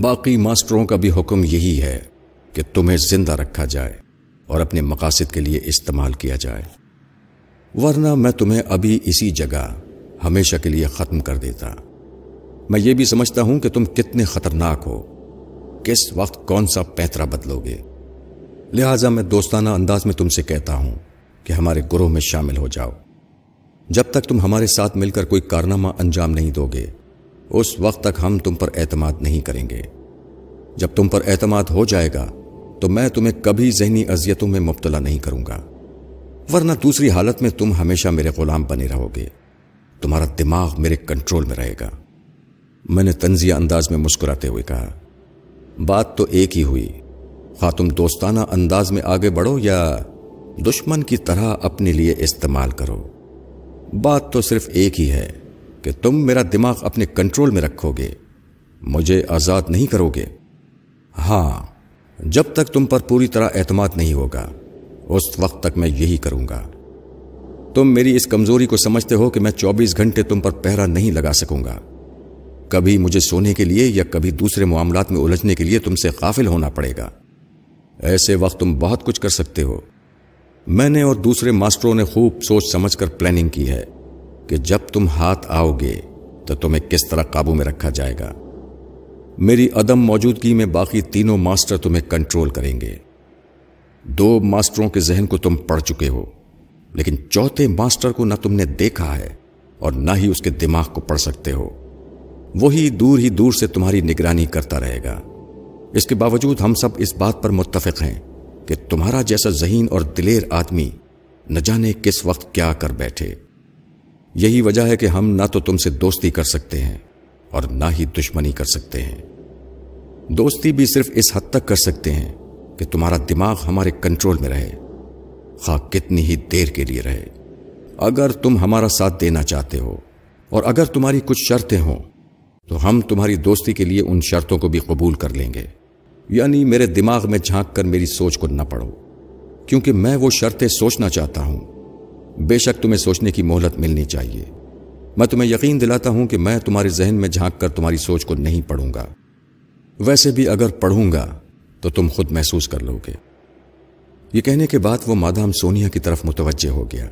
باقی ماسٹروں کا بھی حکم یہی ہے کہ تمہیں زندہ رکھا جائے اور اپنے مقاصد کے لیے استعمال کیا جائے۔ ورنہ میں تمہیں ابھی اسی جگہ ہمیشہ کے لیے ختم کر دیتا۔ میں یہ بھی سمجھتا ہوں کہ تم کتنے خطرناک ہو۔ کس وقت کون سا پیترا بدلو گے؟ لہذا میں دوستانہ انداز میں تم سے کہتا ہوں کہ ہمارے گروہ میں شامل ہو جاؤ۔ جب تک تم ہمارے ساتھ مل کر کوئی کارنامہ انجام نہیں دو گے اس وقت تک ہم تم پر اعتماد نہیں کریں گے۔ جب تم پر اعتماد ہو جائے گا، تو میں تمہیں کبھی ذہنی اذیتوں میں مبتلا نہیں کروں گا۔ ورنہ دوسری حالت میں تم ہمیشہ میرے غلام بنے رہو گے۔ تمہارا دماغ میرے کنٹرول میں رہے گا۔ میں نے تنزیہ انداز میں مسکراتے ہوئے کہا، بات تو ایک ہی ہوئی۔ خواہ تم دوستانہ انداز میں آگے بڑھو یا دشمن کی طرح اپنے لیے استعمال کرو۔ بات تو صرف ایک ہی ہے۔ کہ تم میرا دماغ اپنے کنٹرول میں رکھو گے، مجھے آزاد نہیں کرو گے۔ ہاں جب تک تم پر پوری طرح اعتماد نہیں ہوگا، اس وقت تک میں یہی کروں گا۔ تم میری اس کمزوری کو سمجھتے ہو کہ میں چوبیس گھنٹے تم پر پہرا نہیں لگا سکوں گا۔ کبھی مجھے سونے کے لیے یا کبھی دوسرے معاملات میں الجھنے کے لیے تم سے قافل ہونا پڑے گا۔ ایسے وقت تم بہت کچھ کر سکتے ہو۔ میں نے اور دوسرے ماسٹروں نے خوب سوچ سمجھ کر پلاننگ کی ہے۔ کہ جب تم ہاتھ آؤ گے تو تمہیں کس طرح قابو میں رکھا جائے گا۔ میری عدم موجودگی میں باقی تینوں ماسٹر تمہیں کنٹرول کریں گے۔ دو ماسٹروں کے ذہن کو تم پڑھ چکے ہو، لیکن چوتھے ماسٹر کو نہ تم نے دیکھا ہے اور نہ ہی اس کے دماغ کو پڑھ سکتے ہو۔ وہی دور ہی دور سے تمہاری نگرانی کرتا رہے گا۔ اس کے باوجود ہم سب اس بات پر متفق ہیں کہ تمہارا جیسا ذہین اور دلیر آدمی نہ جانے کس وقت کیا کر بیٹھے۔ یہی وجہ ہے کہ ہم نہ تو تم سے دوستی کر سکتے ہیں اور نہ ہی دشمنی کر سکتے ہیں۔ دوستی بھی صرف اس حد تک کر سکتے ہیں کہ تمہارا دماغ ہمارے کنٹرول میں رہے۔ خواہ کتنی ہی دیر کے لیے رہے۔ اگر تم ہمارا ساتھ دینا چاہتے ہو اور اگر تمہاری کچھ شرطیں ہوں، تو ہم تمہاری دوستی کے لیے ان شرطوں کو بھی قبول کر لیں گے۔ یعنی میرے دماغ میں جھانک کر میری سوچ کو نہ پڑھو، کیونکہ میں وہ شرطیں سوچنا چاہتا ہوں۔ بے شک تمہیں سوچنے کی مہلت ملنی چاہیے۔ میں تمہیں یقین دلاتا ہوں کہ میں تمہارے ذہن میں جھانک کر تمہاری سوچ کو نہیں پڑھوں گا۔ ویسے بھی اگر پڑھوں گا، تو تم خود محسوس کر لو گے۔ یہ کہنے کے بعد وہ مادام سونیا کی طرف متوجہ ہو گیا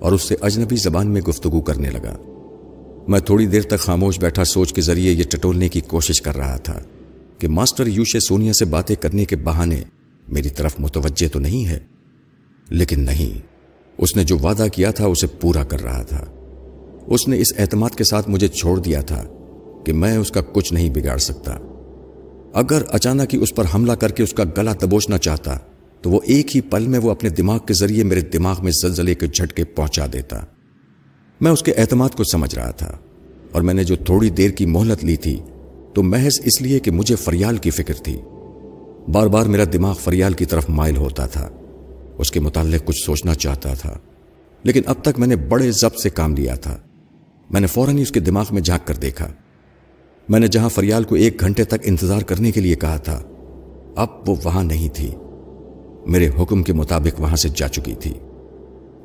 اور اس سے اجنبی زبان میں گفتگو کرنے لگا۔ میں تھوڑی دیر تک خاموش بیٹھا سوچ کے ذریعے یہ ٹٹولنے کی کوشش کر رہا تھا کہ ماسٹر یوشے سونیا سے باتیں کرنے کے بہانے میری طرف متوجہ تو نہیں ہے، لیکن نہیں۔ اس نے جو وعدہ کیا تھا اسے پورا کر رہا تھا۔ اس نے اس اعتماد کے ساتھ مجھے چھوڑ دیا تھا کہ میں اس کا کچھ نہیں بگاڑ سکتا۔ اگر اچانک ہی اس پر حملہ کر کے اس کا گلا دبوچنا چاہتا، تو وہ ایک ہی پل میں وہ اپنے دماغ کے ذریعے میرے دماغ میں زلزلے کے جھٹکے پہنچا دیتا۔ میں اس کے اعتماد کو سمجھ رہا تھا اور میں نے جو تھوڑی دیر کی مہلت لی تھی، تو محض اس لیے کہ مجھے فریال کی فکر تھی۔ بار بار میرا دماغ فریال کی طرف مائل ہوتا تھا۔ اس کے متعلق کچھ سوچنا چاہتا تھا۔ لیکن اب تک میں نے بڑے ضبط سے کام لیا تھا۔ میں نے فوراً ہی اس کے دماغ میں جھانک کر دیکھا۔ میں نے جہاں فریال کو ایک گھنٹے تک انتظار کرنے کے لیے کہا تھا، اب وہ وہاں نہیں تھی۔ میرے حکم کے مطابق وہاں سے جا چکی تھی۔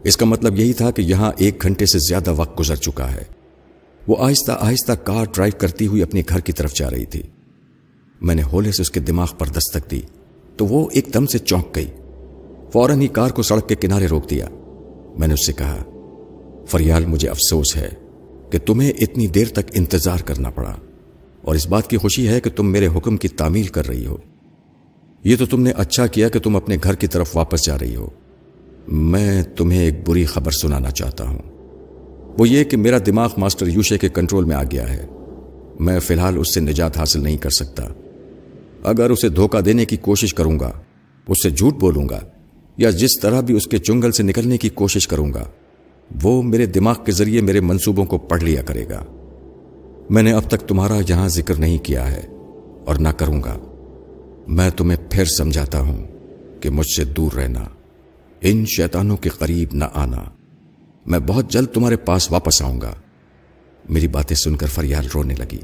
اس کا مطلب یہی تھا کہ یہاں ایک گھنٹے سے زیادہ وقت گزر چکا ہے۔ وہ آہستہ آہستہ کار ڈرائیو کرتی ہوئی اپنے گھر کی طرف جا رہی تھی۔ میں نے ہولے سے اس کے دماغ پر دستک دی تو وہ ایک دم سے چونک گئی۔ فوراً ہی کار کو سڑک کے کنارے روک دیا۔ میں نے اس سے کہا، فریال، مجھے افسوس ہے کہ تمہیں اتنی دیر تک انتظار کرنا پڑا اور اس بات کی خوشی ہے کہ تم میرے حکم کی تعمیل کر رہی ہو۔ یہ تو تم نے اچھا کیا کہ تم اپنے گھر کی طرف واپس جا رہی ہو۔ میں تمہیں ایک بری خبر سنانا چاہتا ہوں۔ وہ یہ کہ میرا دماغ ماسٹر یوشے کے کنٹرول میں آ گیا ہے۔ میں فی الحال اس سے نجات حاصل نہیں کر سکتا۔ اگر اسے دھوکہ دینے کی کوشش کروں گا، اس سے جھوٹ بولوں گا۔ یا جس طرح بھی اس کے چنگل سے نکلنے کی کوشش کروں گا، وہ میرے دماغ کے ذریعے میرے منصوبوں کو پڑھ لیا کرے گا۔ میں نے اب تک تمہارا یہاں ذکر نہیں کیا ہے اور نہ کروں گا۔ میں تمہیں پھر سمجھاتا ہوں کہ مجھ سے دور رہنا، ان شیطانوں کے قریب نہ آنا۔ میں بہت جلد تمہارے پاس واپس آؤں گا۔ میری باتیں سن کر فریال رونے لگی۔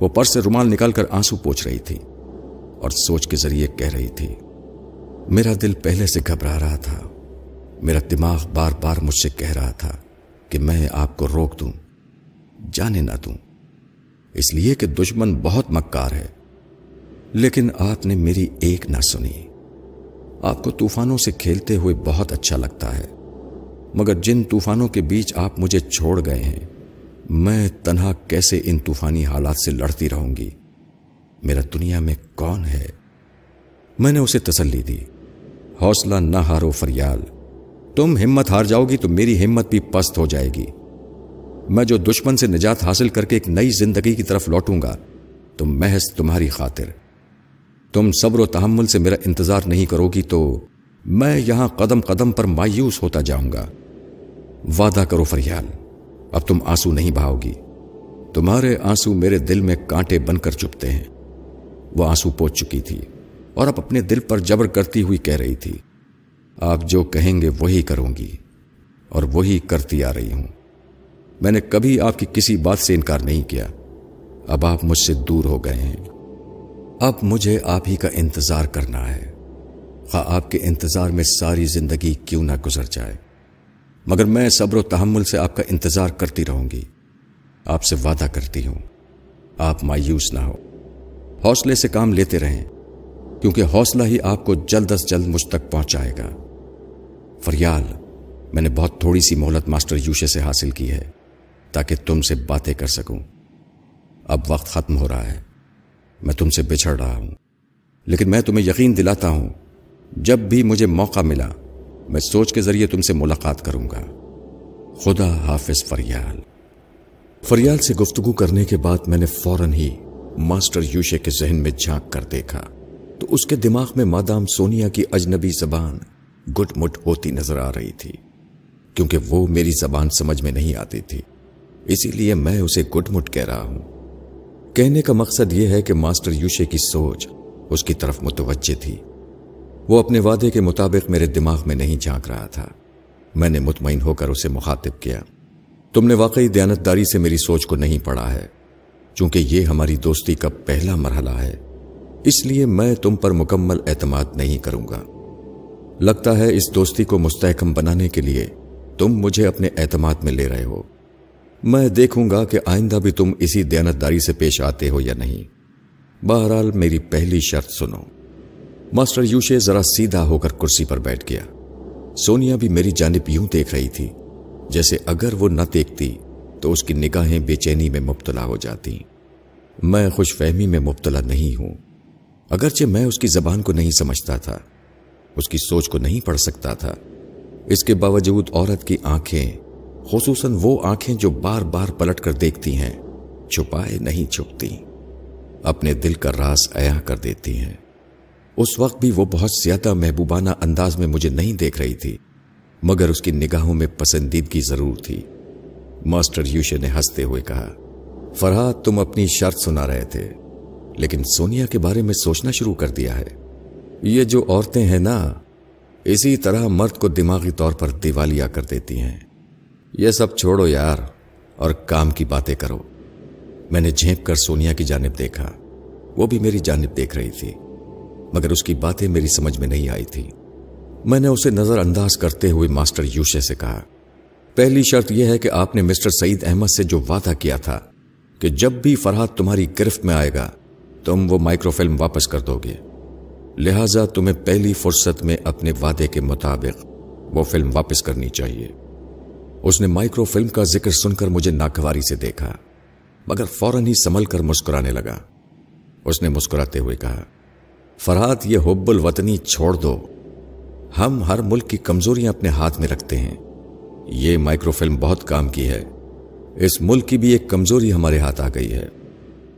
وہ پر سے رومال نکال کر آنسو پوچھ رہی تھی اور سوچ کے ذریعے کہہ رہی تھی۔ میرا دل پہلے سے گھبرا رہا تھا۔ میرا دماغ بار بار مجھ سے کہہ رہا تھا کہ میں آپ کو روک دوں، جانے نہ دوں۔ اس لیے کہ دشمن بہت مکار ہے۔ لیکن آپ نے میری ایک نہ سنی۔ آپ کو طوفانوں سے کھیلتے ہوئے بہت اچھا لگتا ہے۔ مگر جن طوفانوں کے بیچ آپ مجھے چھوڑ گئے ہیں، میں تنہا کیسے ان طوفانی حالات سے لڑتی رہوں گی؟ میرا دنیا میں کون ہے؟ میں نے اسے تسلی دی۔ حوصلہ نہ ہارو فریال تم ہمت ہار جاؤ گی تو میری ہمت بھی پست ہو جائے گی۔ میں جو دشمن سے نجات حاصل کر کے ایک نئی زندگی کی طرف لوٹوں گا، تو محض تمہاری خاطر۔ تم صبر و تحمل سے میرا انتظار نہیں کرو گی تو میں یہاں قدم قدم پر مایوس ہوتا جاؤں گا۔ وعدہ کرو فریال اب تم آنسو نہیں بہاؤ گی۔ تمہارے آنسو میرے دل میں کانٹے بن کر چپتے ہیں۔ وہ آنسو پوچھ چکی تھی۔ اور اب اپنے دل پر جبر کرتی ہوئی کہہ رہی تھی، آپ جو کہیں گے وہی کروں گی اور وہی کرتی آ رہی ہوں۔ میں نے کبھی آپ کی کسی بات سے انکار نہیں کیا۔ اب آپ مجھ سے دور ہو گئے ہیں۔ اب مجھے آپ ہی کا انتظار کرنا ہے۔ خواہ آپ کے انتظار میں ساری زندگی کیوں نہ گزر جائے۔ مگر میں صبر و تحمل سے آپ کا انتظار کرتی رہوں گی۔ آپ سے وعدہ کرتی ہوں۔ آپ مایوس نہ ہو حوصلے سے کام لیتے رہیں۔ کیونکہ حوصلہ ہی آپ کو جلد از جلد مجھ تک پہنچائے گا۔ فریال، میں نے بہت تھوڑی سی مہلت ماسٹر یوشے سے حاصل کی ہے تاکہ تم سے باتیں کر سکوں۔ اب وقت ختم ہو رہا ہے۔ میں تم سے بچھڑ رہا ہوں۔ لیکن میں تمہیں یقین دلاتا ہوں، جب بھی مجھے موقع ملا، میں سوچ کے ذریعے تم سے ملاقات کروں گا۔ خدا حافظ فریال۔ فریال سے گفتگو کرنے کے بعد میں نے فوراً ہی ماسٹر یوشے کے ذہن میں جھانک کر دیکھا۔ تو اس کے دماغ میں مادام سونیا کی اجنبی زبان گٹ مٹ ہوتی نظر آ رہی تھی، کیونکہ وہ میری زبان سمجھ میں نہیں آتی تھی۔ اسی لیے میں اسے گٹ مٹ کہہ رہا ہوں۔ کہنے کا مقصد یہ ہے کہ ماسٹر یوشے کی سوچ اس کی طرف متوجہ تھی۔ وہ اپنے وعدے کے مطابق میرے دماغ میں نہیں جھانک رہا تھا۔ میں نے مطمئن ہو کر اسے مخاطب کیا۔ تم نے واقعی دیانتداری سے میری سوچ کو نہیں پڑھا ہے، چونکہ یہ ہماری دوستی کا پہلا مرحلہ ہے۔ اس لیے میں تم پر مکمل اعتماد نہیں کروں گا۔ لگتا ہے اس دوستی کو مستحکم بنانے کے لیے تم مجھے اپنے اعتماد میں لے رہے ہو۔ میں دیکھوں گا کہ آئندہ بھی تم اسی دیانتداری سے پیش آتے ہو یا نہیں۔ بہرحال میری پہلی شرط سنو۔ ماسٹر یوشے ذرا سیدھا ہو کر کرسی پر بیٹھ گیا۔ سونیا بھی میری جانب یوں دیکھ رہی تھی، جیسے اگر وہ نہ دیکھتی تو اس کی نگاہیں بے چینی میں مبتلا ہو جاتی۔ میں خوش فہمی میں مبتلا نہیں ہوں۔ اگرچہ میں اس کی زبان کو نہیں سمجھتا تھا، اس کی سوچ کو نہیں پڑھ سکتا تھا۔ اس کے باوجود عورت کی آنکھیں، خصوصاً وہ آنکھیں جو بار بار پلٹ کر دیکھتی ہیں، چھپائے نہیں چھپتی۔ اپنے دل کا راز عیا کر دیتی ہیں۔ اس وقت بھی وہ بہت زیادہ محبوبانہ انداز میں مجھے نہیں دیکھ رہی تھی، مگر اس کی نگاہوں میں پسندیدگی ضرور تھی۔ ماسٹر یوشے نے ہنستے ہوئے کہا، فرحت تم اپنی شرط سنا رہے تھے۔ لیکن سونیا کے بارے میں سوچنا شروع کر دیا ہے۔ یہ جو عورتیں ہیں نا، اسی طرح مرد کو دماغی طور پر دیوالیا کر دیتی ہیں۔ یہ سب چھوڑو یار اور کام کی باتیں کرو۔ میں نے جھینپ کر سونیا کی جانب دیکھا۔ وہ بھی میری جانب دیکھ رہی تھی، مگر اس کی باتیں میری سمجھ میں نہیں آئی تھی۔ میں نے اسے نظر انداز کرتے ہوئے ماسٹر یوشے سے کہا، پہلی شرط یہ ہے کہ آپ نے مسٹر سعید احمد سے جو وعدہ کیا تھا کہ جب بھی فرحت تمہاری گرفت میں آئے گا تم وہ مائکرو فلم واپس کر دو گے۔ لہذا تمہیں پہلی فرصت میں اپنے وعدے کے مطابق وہ فلم واپس کرنی چاہیے۔ اس نے مائکرو فلم کا ذکر سن کر مجھے ناگواری سے دیکھا، مگر فوراً ہی سنبھل کر مسکرانے لگا۔ اس نے مسکراتے ہوئے کہا، فرحت، یہ حب الوطنی چھوڑ دو۔ ہم ہر ملک کی کمزوریاں اپنے ہاتھ میں رکھتے ہیں۔ یہ مائکرو فلم بہت کام کی ہے۔ اس ملک کی بھی ایک کمزوری ہمارے ہاتھ آ گئی ہے۔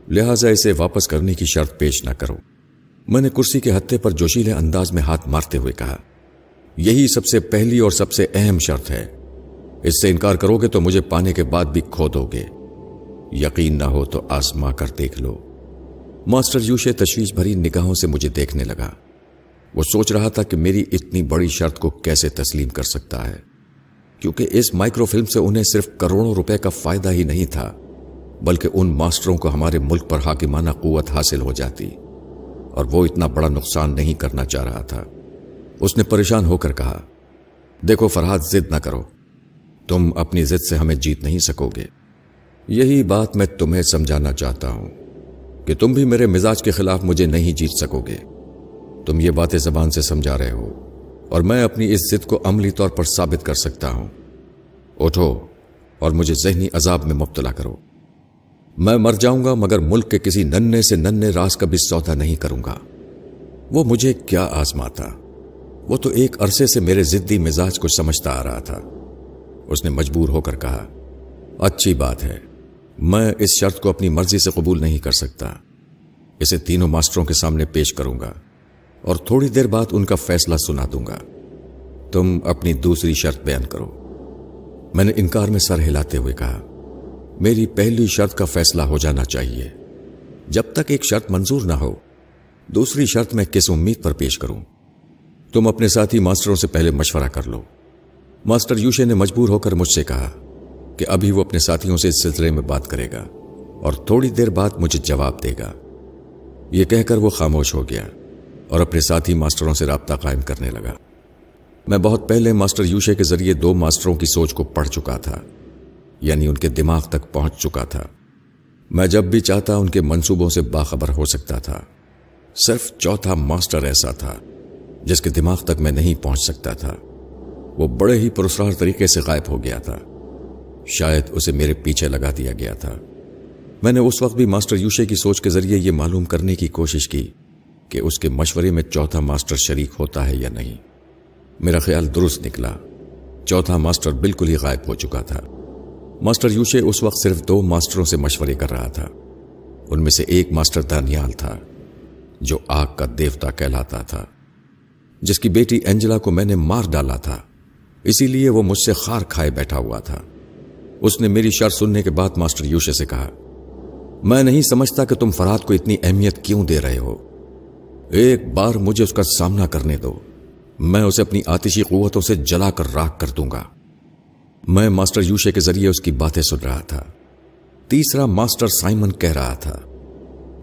لہٰذا اسے واپس کرنے کی شرط پیش نہ کرو۔ میں نے کرسی کے ہتھے پر جوشیلے انداز میں ہاتھ مارتے ہوئے کہا، یہی سب سے پہلی اور سب سے اہم شرط ہے۔ اس سے انکار کرو گے تو مجھے پانے کے بعد بھی کھو دو گے۔ یقین نہ ہو تو آزما کر دیکھ لو۔ ماسٹر یوشے تشویش بھری نگاہوں سے مجھے دیکھنے لگا۔ وہ سوچ رہا تھا کہ میری اتنی بڑی شرط کو کیسے تسلیم کر سکتا ہے۔ کیونکہ اس مائکرو فلم سے انہیں صرف کروڑوں روپے کا فائدہ ہی نہیں تھا۔ بلکہ ان ماسٹروں کو ہمارے ملک پر حاکمانہ قوت حاصل ہو جاتی اور وہ اتنا بڑا نقصان نہیں کرنا چاہ رہا تھا۔ اس نے پریشان ہو کر کہا، دیکھو فرحاد ضد نہ کرو۔ تم اپنی ضد سے ہمیں جیت نہیں سکو گے۔ یہی بات میں تمہیں سمجھانا چاہتا ہوں کہ تم بھی میرے مزاج کے خلاف مجھے نہیں جیت سکو گے۔ تم یہ باتیں زبان سے سمجھا رہے ہو اور میں اپنی اس ضد کو عملی طور پر ثابت کر سکتا ہوں۔ اٹھو اور مجھے ذہنی عذاب میں مبتلا کرو۔ میں مر جاؤں گا مگر ملک کے کسی ننے سے ننے راز کا بھی سودا نہیں کروں گا۔ وہ مجھے کیا آزماتا؟ وہ تو ایک عرصے سے میرے ضدی مزاج کو سمجھتا آ رہا تھا۔ اس نے مجبور ہو کر کہا، اچھی بات ہے، میں اس شرط کو اپنی مرضی سے قبول نہیں کر سکتا۔ اسے تینوں ماسٹروں کے سامنے پیش کروں گا اور تھوڑی دیر بعد ان کا فیصلہ سنا دوں گا۔ تم اپنی دوسری شرط بیان کرو۔ میں نے انکار میں سر ہلاتے ہوئے کہا میری پہلی شرط کا فیصلہ ہو جانا چاہیے۔ جب تک ایک شرط منظور نہ ہو، دوسری شرط میں کس امید پر پیش کروں؟ تم اپنے ساتھی ماسٹروں سے پہلے مشورہ کر لو۔ ماسٹر یوشے نے مجبور ہو کر مجھ سے کہا کہ ابھی وہ اپنے ساتھیوں سے اس سلسلے میں بات کرے گا اور تھوڑی دیر بعد مجھے جواب دے گا۔ یہ کہہ کر وہ خاموش ہو گیا اور اپنے ساتھی ماسٹروں سے رابطہ قائم کرنے لگا۔ میں بہت پہلے ماسٹر یوشے کے ذریعے دو ماسٹروں کی سوچ کو پڑھ چکا تھا۔ یعنی ان کے دماغ تک پہنچ چکا تھا۔ میں جب بھی چاہتا ان کے منصوبوں سے باخبر ہو سکتا تھا۔ صرف چوتھا ماسٹر ایسا تھا جس کے دماغ تک میں نہیں پہنچ سکتا تھا۔ وہ بڑے ہی پرسرار طریقے سے غائب ہو گیا تھا۔ شاید اسے میرے پیچھے لگا دیا گیا تھا۔ میں نے اس وقت بھی ماسٹر یوشے کی سوچ کے ذریعے یہ معلوم کرنے کی کوشش کی کہ اس کے مشورے میں چوتھا ماسٹر شریک ہوتا ہے یا نہیں۔ میرا خیال درست نکلا۔ چوتھا ماسٹر بالکل ہی غائب ہو چکا تھا۔ ماسٹر یوشے اس وقت صرف دو ماسٹروں سے مشورے کر رہا تھا۔ ان میں سے ایک ماسٹر دانیال تھا، جو آگ کا دیوتا کہلاتا تھا، جس کی بیٹی اینجلا کو میں نے مار ڈالا تھا۔ اسی لیے وہ مجھ سے خار کھائے بیٹھا ہوا تھا۔ اس نے میری شرط سننے کے بعد ماسٹر یوشے سے کہا، میں نہیں سمجھتا کہ تم فراد کو اتنی اہمیت کیوں دے رہے ہو۔ ایک بار مجھے اس کا سامنا کرنے دو، میں اسے اپنی آتشی قوتوں سے جلا کر راک کر دوں گا۔ میں ماسٹر یوشے کے ذریعے اس کی باتیں سن رہا تھا۔ تیسرا ماسٹر سائمن کہہ رہا تھا،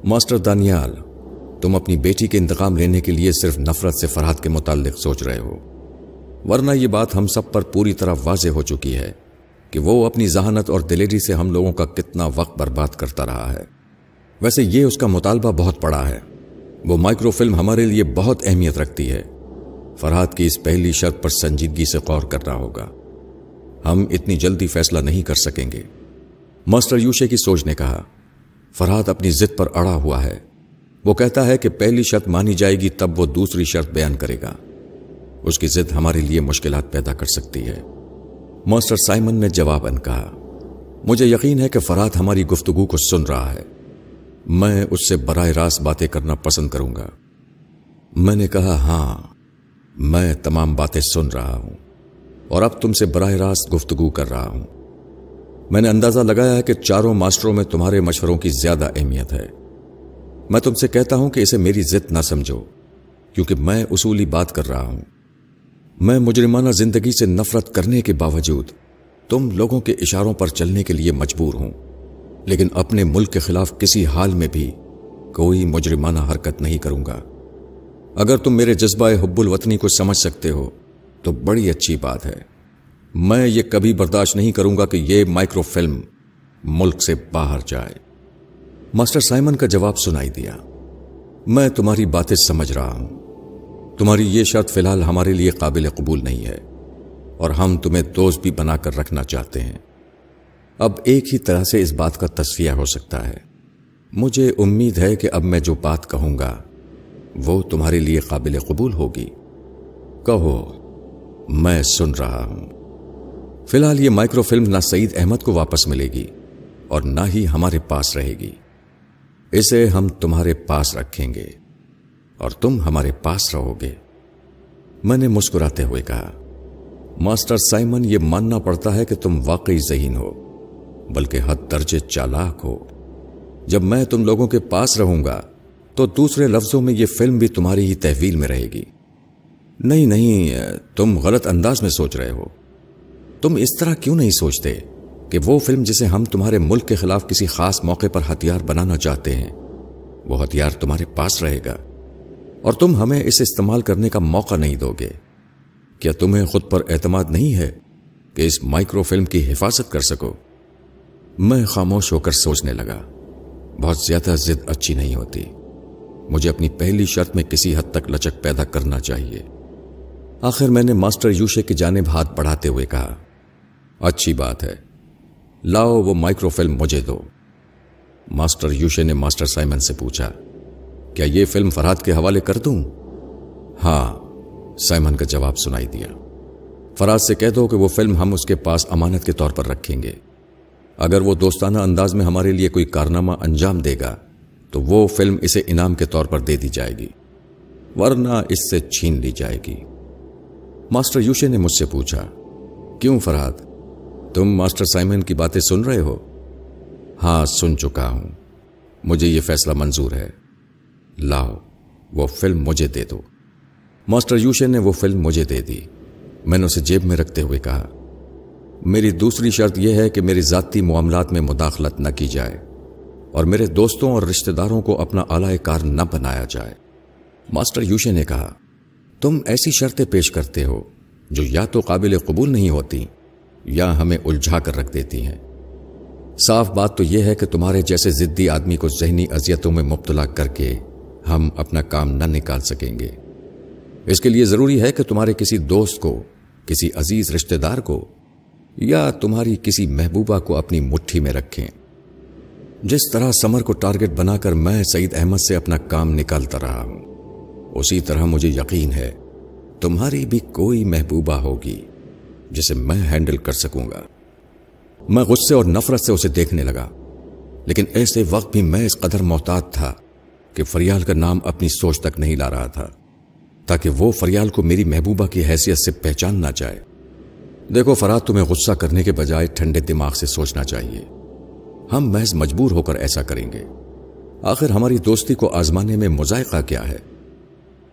ماسٹر دانیال، تم اپنی بیٹی کے انتقام لینے کے لیے صرف نفرت سے فرحت کے متعلق سوچ رہے ہو۔ ورنہ یہ بات ہم سب پر پوری طرح واضح ہو چکی ہے کہ وہ اپنی ذہانت اور دلیری سے ہم لوگوں کا کتنا وقت برباد کرتا رہا ہے۔ ویسے یہ اس کا مطالبہ بہت بڑا ہے۔ وہ مائکرو فلم ہمارے لیے بہت اہمیت رکھتی ہے۔ فرحت کی اس پہلی شرط پر سنجیدگی سے غور کرنا ہوگا۔ ہم اتنی جلدی فیصلہ نہیں کر سکیں گے۔ ماسٹر یوشے کی سوچ نے کہا، فرحت اپنی ضد پر اڑا ہوا ہے۔ وہ کہتا ہے کہ پہلی شرط مانی جائے گی تب وہ دوسری شرط بیان کرے گا۔ اس کی ضد ہمارے لیے مشکلات پیدا کر سکتی ہے۔ ماسٹر سائمن نے جواباً کہا، مجھے یقین ہے کہ فرحت ہماری گفتگو کو سن رہا ہے۔ میں اس سے براہ راست باتیں کرنا پسند کروں گا۔ میں نے کہا ہاں میں تمام باتیں سن رہا ہوں۔ اور اب تم سے براہ راست گفتگو کر رہا ہوں۔ میں نے اندازہ لگایا ہے کہ چاروں ماسٹروں میں تمہارے مشوروں کی زیادہ اہمیت ہے۔ میں تم سے کہتا ہوں کہ اسے میری ضد نہ سمجھو، کیونکہ میں اصولی بات کر رہا ہوں۔ میں مجرمانہ زندگی سے نفرت کرنے کے باوجود تم لوگوں کے اشاروں پر چلنے کے لیے مجبور ہوں۔ لیکن اپنے ملک کے خلاف کسی حال میں بھی کوئی مجرمانہ حرکت نہیں کروں گا۔ اگر تم میرے جذبہ حب الوطنی کو سمجھ سکتے ہو تو بڑی اچھی بات ہے۔ میں یہ کبھی برداشت نہیں کروں گا کہ یہ مائکرو فلم ملک سے باہر جائے۔ ماسٹر سائمن کا جواب سنائی دیا۔ میں تمہاری باتیں سمجھ رہا ہوں۔ تمہاری یہ شرط فی الحال ہمارے لیے قابل قبول نہیں ہے۔ اور ہم تمہیں دوست بھی بنا کر رکھنا چاہتے ہیں۔ اب ایک ہی طرح سے اس بات کا تصفیہ ہو سکتا ہے۔ مجھے امید ہے کہ اب میں جو بات کہوں گا وہ تمہارے لیے قابل قبول ہوگی۔ کہو۔ میں سن رہا ہوں۔ فی الحال یہ مائکرو فلم نہ سعید احمد کو واپس ملے گی اور نہ ہی ہمارے پاس رہے گی۔ اسے ہم تمہارے پاس رکھیں گے اور تم ہمارے پاس رہو گے۔ میں نے مسکراتے ہوئے کہا، ماسٹر سائمن، یہ ماننا پڑتا ہے کہ تم واقعی ذہین ہو، بلکہ حد درجے چالاک ہو۔ جب میں تم لوگوں کے پاس رہوں گا، تو دوسرے لفظوں میں یہ فلم بھی تمہاری ہی تحویل میں رہے گی۔ نہیں نہیں، تم غلط انداز میں سوچ رہے ہو۔ تم اس طرح کیوں نہیں سوچتے کہ وہ فلم جسے ہم تمہارے ملک کے خلاف کسی خاص موقع پر ہتھیار بنانا چاہتے ہیں، وہ ہتھیار تمہارے پاس رہے گا۔ اور تم ہمیں اسے استعمال کرنے کا موقع نہیں دو گے۔ کیا تمہیں خود پر اعتماد نہیں ہے کہ اس مائکرو فلم کی حفاظت کر سکو؟ میں خاموش ہو کر سوچنے لگا۔ بہت زیادہ ضد اچھی نہیں ہوتی۔ مجھے اپنی پہلی شرط میں کسی حد تک لچک پیدا کرنا چاہیے۔ آخر میں نے ماسٹر یوشے کی جانب ہاتھ بڑھاتے ہوئے کہا، اچھی بات ہے۔ لاؤ وہ مائکرو فلم مجھے دو۔ ماسٹر یوشے نے ماسٹر سائمن سے پوچھا، کیا یہ فلم فرحت کے حوالے کر دوں؟ ہاں سائمن کا جواب سنائی دیا۔ فراز سے کہہ دو کہ وہ فلم ہم اس کے پاس امانت کے طور پر رکھیں گے۔ اگر وہ دوستانہ انداز میں ہمارے لیے کوئی کارنامہ انجام دے گا، تو وہ فلم اسے انعام کے طور پر دے دی جائے گی۔ ورنہ اس سے چھین لی جائے گی۔ ماسٹر یوشے نے مجھ سے پوچھا، کیوں فرحت؟ تم ماسٹر سائمن کی باتیں سن رہے ہو؟ ہاں سن چکا ہوں۔ مجھے یہ فیصلہ منظور ہے۔ لاؤ، وہ فلم مجھے دے دو۔ ماسٹر یوشے نے وہ فلم مجھے دے دی۔ میں نے اسے جیب میں رکھتے ہوئے کہا، میری دوسری شرط یہ ہے کہ میری ذاتی معاملات میں مداخلت نہ کی جائے اور میرے دوستوں اور رشتہ داروں کو اپنا اعلی کار نہ بنایا جائے۔ ماسٹر یوشے نے کہا تم ایسی شرطیں پیش کرتے ہو جو یا تو قابل قبول نہیں ہوتی یا ہمیں الجھا کر رکھ دیتی ہیں۔ صاف بات تو یہ ہے کہ تمہارے جیسے ضدی آدمی کو ذہنی اذیتوں میں مبتلا کر کے ہم اپنا کام نہ نکال سکیں گے۔ اس کے لیے ضروری ہے کہ تمہارے کسی دوست کو، کسی عزیز رشتہ دار کو یا تمہاری کسی محبوبہ کو اپنی مٹھی میں رکھیں۔ جس طرح سمر کو ٹارگٹ بنا کر میں سعید احمد سے اپنا کام نکالتا رہا ہوں۔ اسی طرح مجھے یقین ہے، تمہاری بھی کوئی محبوبہ ہوگی جسے میں ہینڈل کر سکوں گا۔ میں غصے اور نفرت سے اسے دیکھنے لگا، لیکن ایسے وقت بھی میں اس قدر محتاط تھا کہ فریال کا نام اپنی سوچ تک نہیں لا رہا تھا، تاکہ وہ فریال کو میری محبوبہ کی حیثیت سے پہچان نہ جائے۔ دیکھو فراد تمہیں غصہ کرنے کے بجائے ٹھنڈے دماغ سے سوچنا چاہیے۔ ہم محض مجبور ہو کر ایسا کریں گے۔ آخر ہماری دوستی کو آزمانے میں مذائقہ کیا ہے؟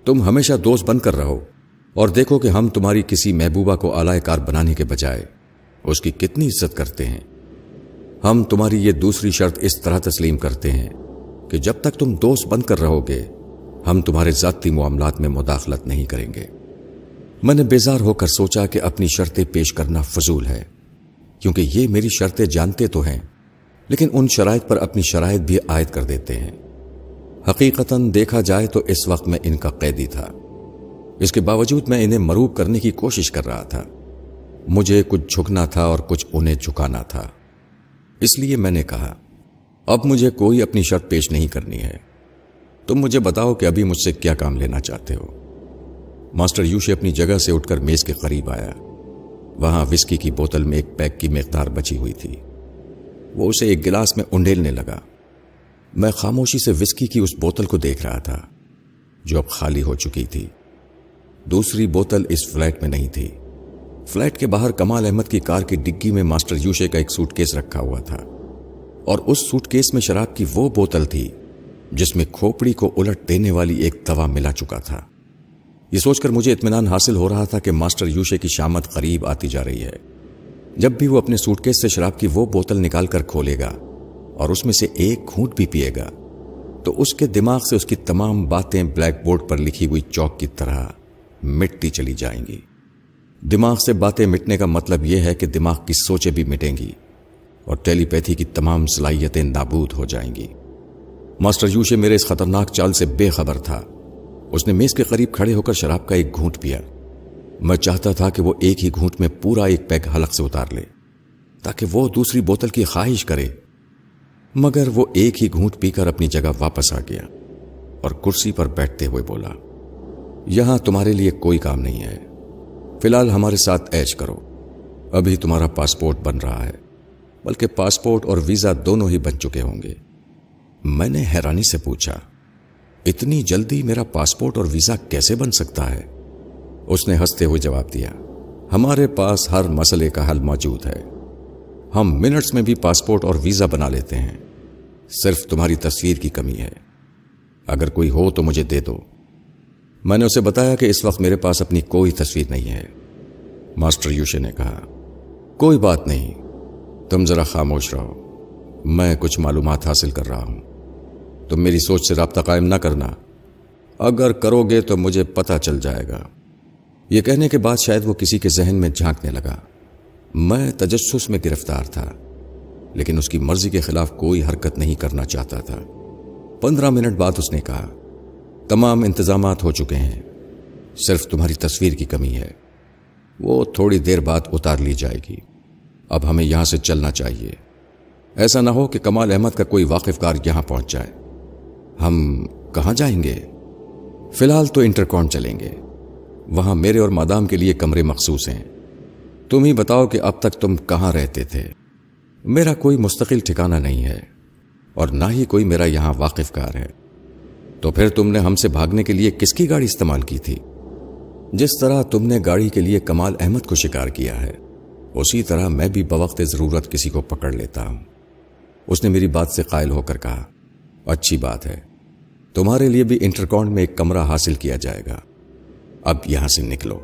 تم ہمیشہ دوست بن کر رہو اور دیکھو کہ ہم تمہاری کسی محبوبہ کو اعلی کار بنانے کے بجائے اس کی کتنی عزت کرتے ہیں۔ ہم تمہاری یہ دوسری شرط اس طرح تسلیم کرتے ہیں کہ جب تک تم دوست بن کر رہو گے، ہم تمہارے ذاتی معاملات میں مداخلت نہیں کریں گے۔ میں نے بیزار ہو کر سوچا کہ اپنی شرطیں پیش کرنا فضول ہے، کیونکہ یہ میری شرطیں جانتے تو ہیں، لیکن ان شرائط پر اپنی شرائط بھی عائد کر دیتے ہیں۔ حقیقتاً دیکھا جائے تو اس وقت میں ان کا قیدی تھا۔ اس کے باوجود میں انہیں مروب کرنے کی کوشش کر رہا تھا۔ مجھے کچھ جھکنا تھا اور کچھ انہیں جھکانا تھا۔ اس لیے میں نے کہا، اب مجھے کوئی اپنی شرط پیش نہیں کرنی ہے۔ تم مجھے بتاؤ کہ ابھی مجھ سے کیا کام لینا چاہتے ہو۔ ماسٹر یوشے اپنی جگہ سے اٹھ کر میز کے قریب آیا۔ وہاں وسکی کی بوتل میں ایک پیک کی مقدار بچی ہوئی تھی۔ وہ اسے ایک گلاس میں انڈیلنے لگا۔ میں خاموشی سے وسکی کی اس بوتل کو دیکھ رہا تھا، جو اب خالی ہو چکی تھی۔ دوسری بوتل اس فلیٹ میں نہیں تھی۔ فلیٹ کے باہر کمال احمد کی کار کی ڈگی میں ماسٹر یوشے کا ایک سوٹ کیس رکھا ہوا تھا۔ اور اس سوٹ کیس میں شراب کی وہ بوتل تھی، جس میں کھوپڑی کو الٹ دینے والی ایک دوا ملا چکا تھا۔ یہ سوچ کر مجھے اطمینان حاصل ہو رہا تھا کہ ماسٹر یوشے کی شامت قریب آتی جا رہی ہے۔ جب بھی وہ اپنے سوٹ کیس سے شراب کی وہ بوتل نکال کر کھولے گا اور اس میں سے ایک گھونٹ بھی پیے گا۔ تو اس کے دماغ سے اس کی تمام باتیں بلیک بورڈ پر لکھی ہوئی چوک کی طرح مٹتی چلی جائیں گی۔ دماغ سے باتیں مٹنے کا مطلب یہ ہے کہ دماغ کی سوچیں بھی مٹیں گی اور ٹیلی پیتھی کی تمام صلاحیتیں نابود ہو جائیں گی۔ ماسٹر یوشے میرے اس خطرناک چال سے بے خبر تھا۔ اس نے میز کے قریب کھڑے ہو کر شراب کا ایک گھونٹ پیا۔ میں چاہتا تھا کہ وہ ایک ہی گھونٹ میں پورا ایک پیگ حلق سے اتار لے، تاکہ وہ دوسری بوتل کی خواہش کرے۔ مگر وہ ایک ہی گھونٹ پی کر اپنی جگہ واپس آ گیا اور کرسی پر بیٹھتے ہوئے بولا، یہاں تمہارے لیے کوئی کام نہیں ہے۔ فی الحال ہمارے ساتھ ایچ کرو۔ ابھی تمہارا پاسپورٹ بن رہا ہے، بلکہ پاسپورٹ اور ویزا دونوں ہی بن چکے ہوں گے۔ میں نے حیرانی سے پوچھا، اتنی جلدی میرا پاسپورٹ اور ویزا کیسے بن سکتا ہے؟ اس نے ہنستے ہوئے جواب دیا، ہمارے پاس ہر مسئلے کا حل موجود ہے۔ ہم منٹس میں بھی پاسپورٹ اور ویزا بنا لیتے ہیں۔ صرف تمہاری تصویر کی کمی ہے۔ اگر کوئی ہو تو مجھے دے دو۔ میں نے اسے بتایا کہ اس وقت میرے پاس اپنی کوئی تصویر نہیں ہے۔ ماسٹر یوشے نے کہا، کوئی بات نہیں۔ تم ذرا خاموش رہو۔ میں کچھ معلومات حاصل کر رہا ہوں۔ تم میری سوچ سے رابطہ قائم نہ کرنا۔ اگر کرو گے تو مجھے پتہ چل جائے گا۔ یہ کہنے کے بعد شاید وہ کسی کے ذہن میں جھانکنے لگا۔ میں تجسس میں گرفتار تھا، لیکن اس کی مرضی کے خلاف کوئی حرکت نہیں کرنا چاہتا تھا۔ پندرہ منٹ بعد اس نے کہا، تمام انتظامات ہو چکے ہیں، صرف تمہاری تصویر کی کمی ہے۔ وہ تھوڑی دیر بعد اتار لی جائے گی۔ اب ہمیں یہاں سے چلنا چاہیے۔ ایسا نہ ہو کہ کمال احمد کا کوئی واقف کار یہاں پہنچ جائے۔ ہم کہاں جائیں گے؟ فی الحال تو انٹرکون چلیں گے۔ وہاں میرے اور مادام کے لیے کمرے مخصوص ہیں۔ تم ہی بتاؤ کہ اب تک تم کہاں رہتے تھے۔ میرا کوئی مستقل ٹھکانہ نہیں ہے اور نہ ہی کوئی میرا یہاں واقف کار ہے۔ تو پھر تم نے ہم سے بھاگنے کے لیے کس کی گاڑی استعمال کی تھی؟ جس طرح تم نے گاڑی کے لیے کمال احمد کو شکار کیا ہے، اسی طرح میں بھی بوقت ضرورت کسی کو پکڑ لیتا ہوں۔ اس نے میری بات سے قائل ہو کر کہا، اچھی بات ہے۔ تمہارے لیے بھی انٹرکاؤنٹ میں ایک کمرہ حاصل کیا جائے گا۔ اب یہاں سے نکلو۔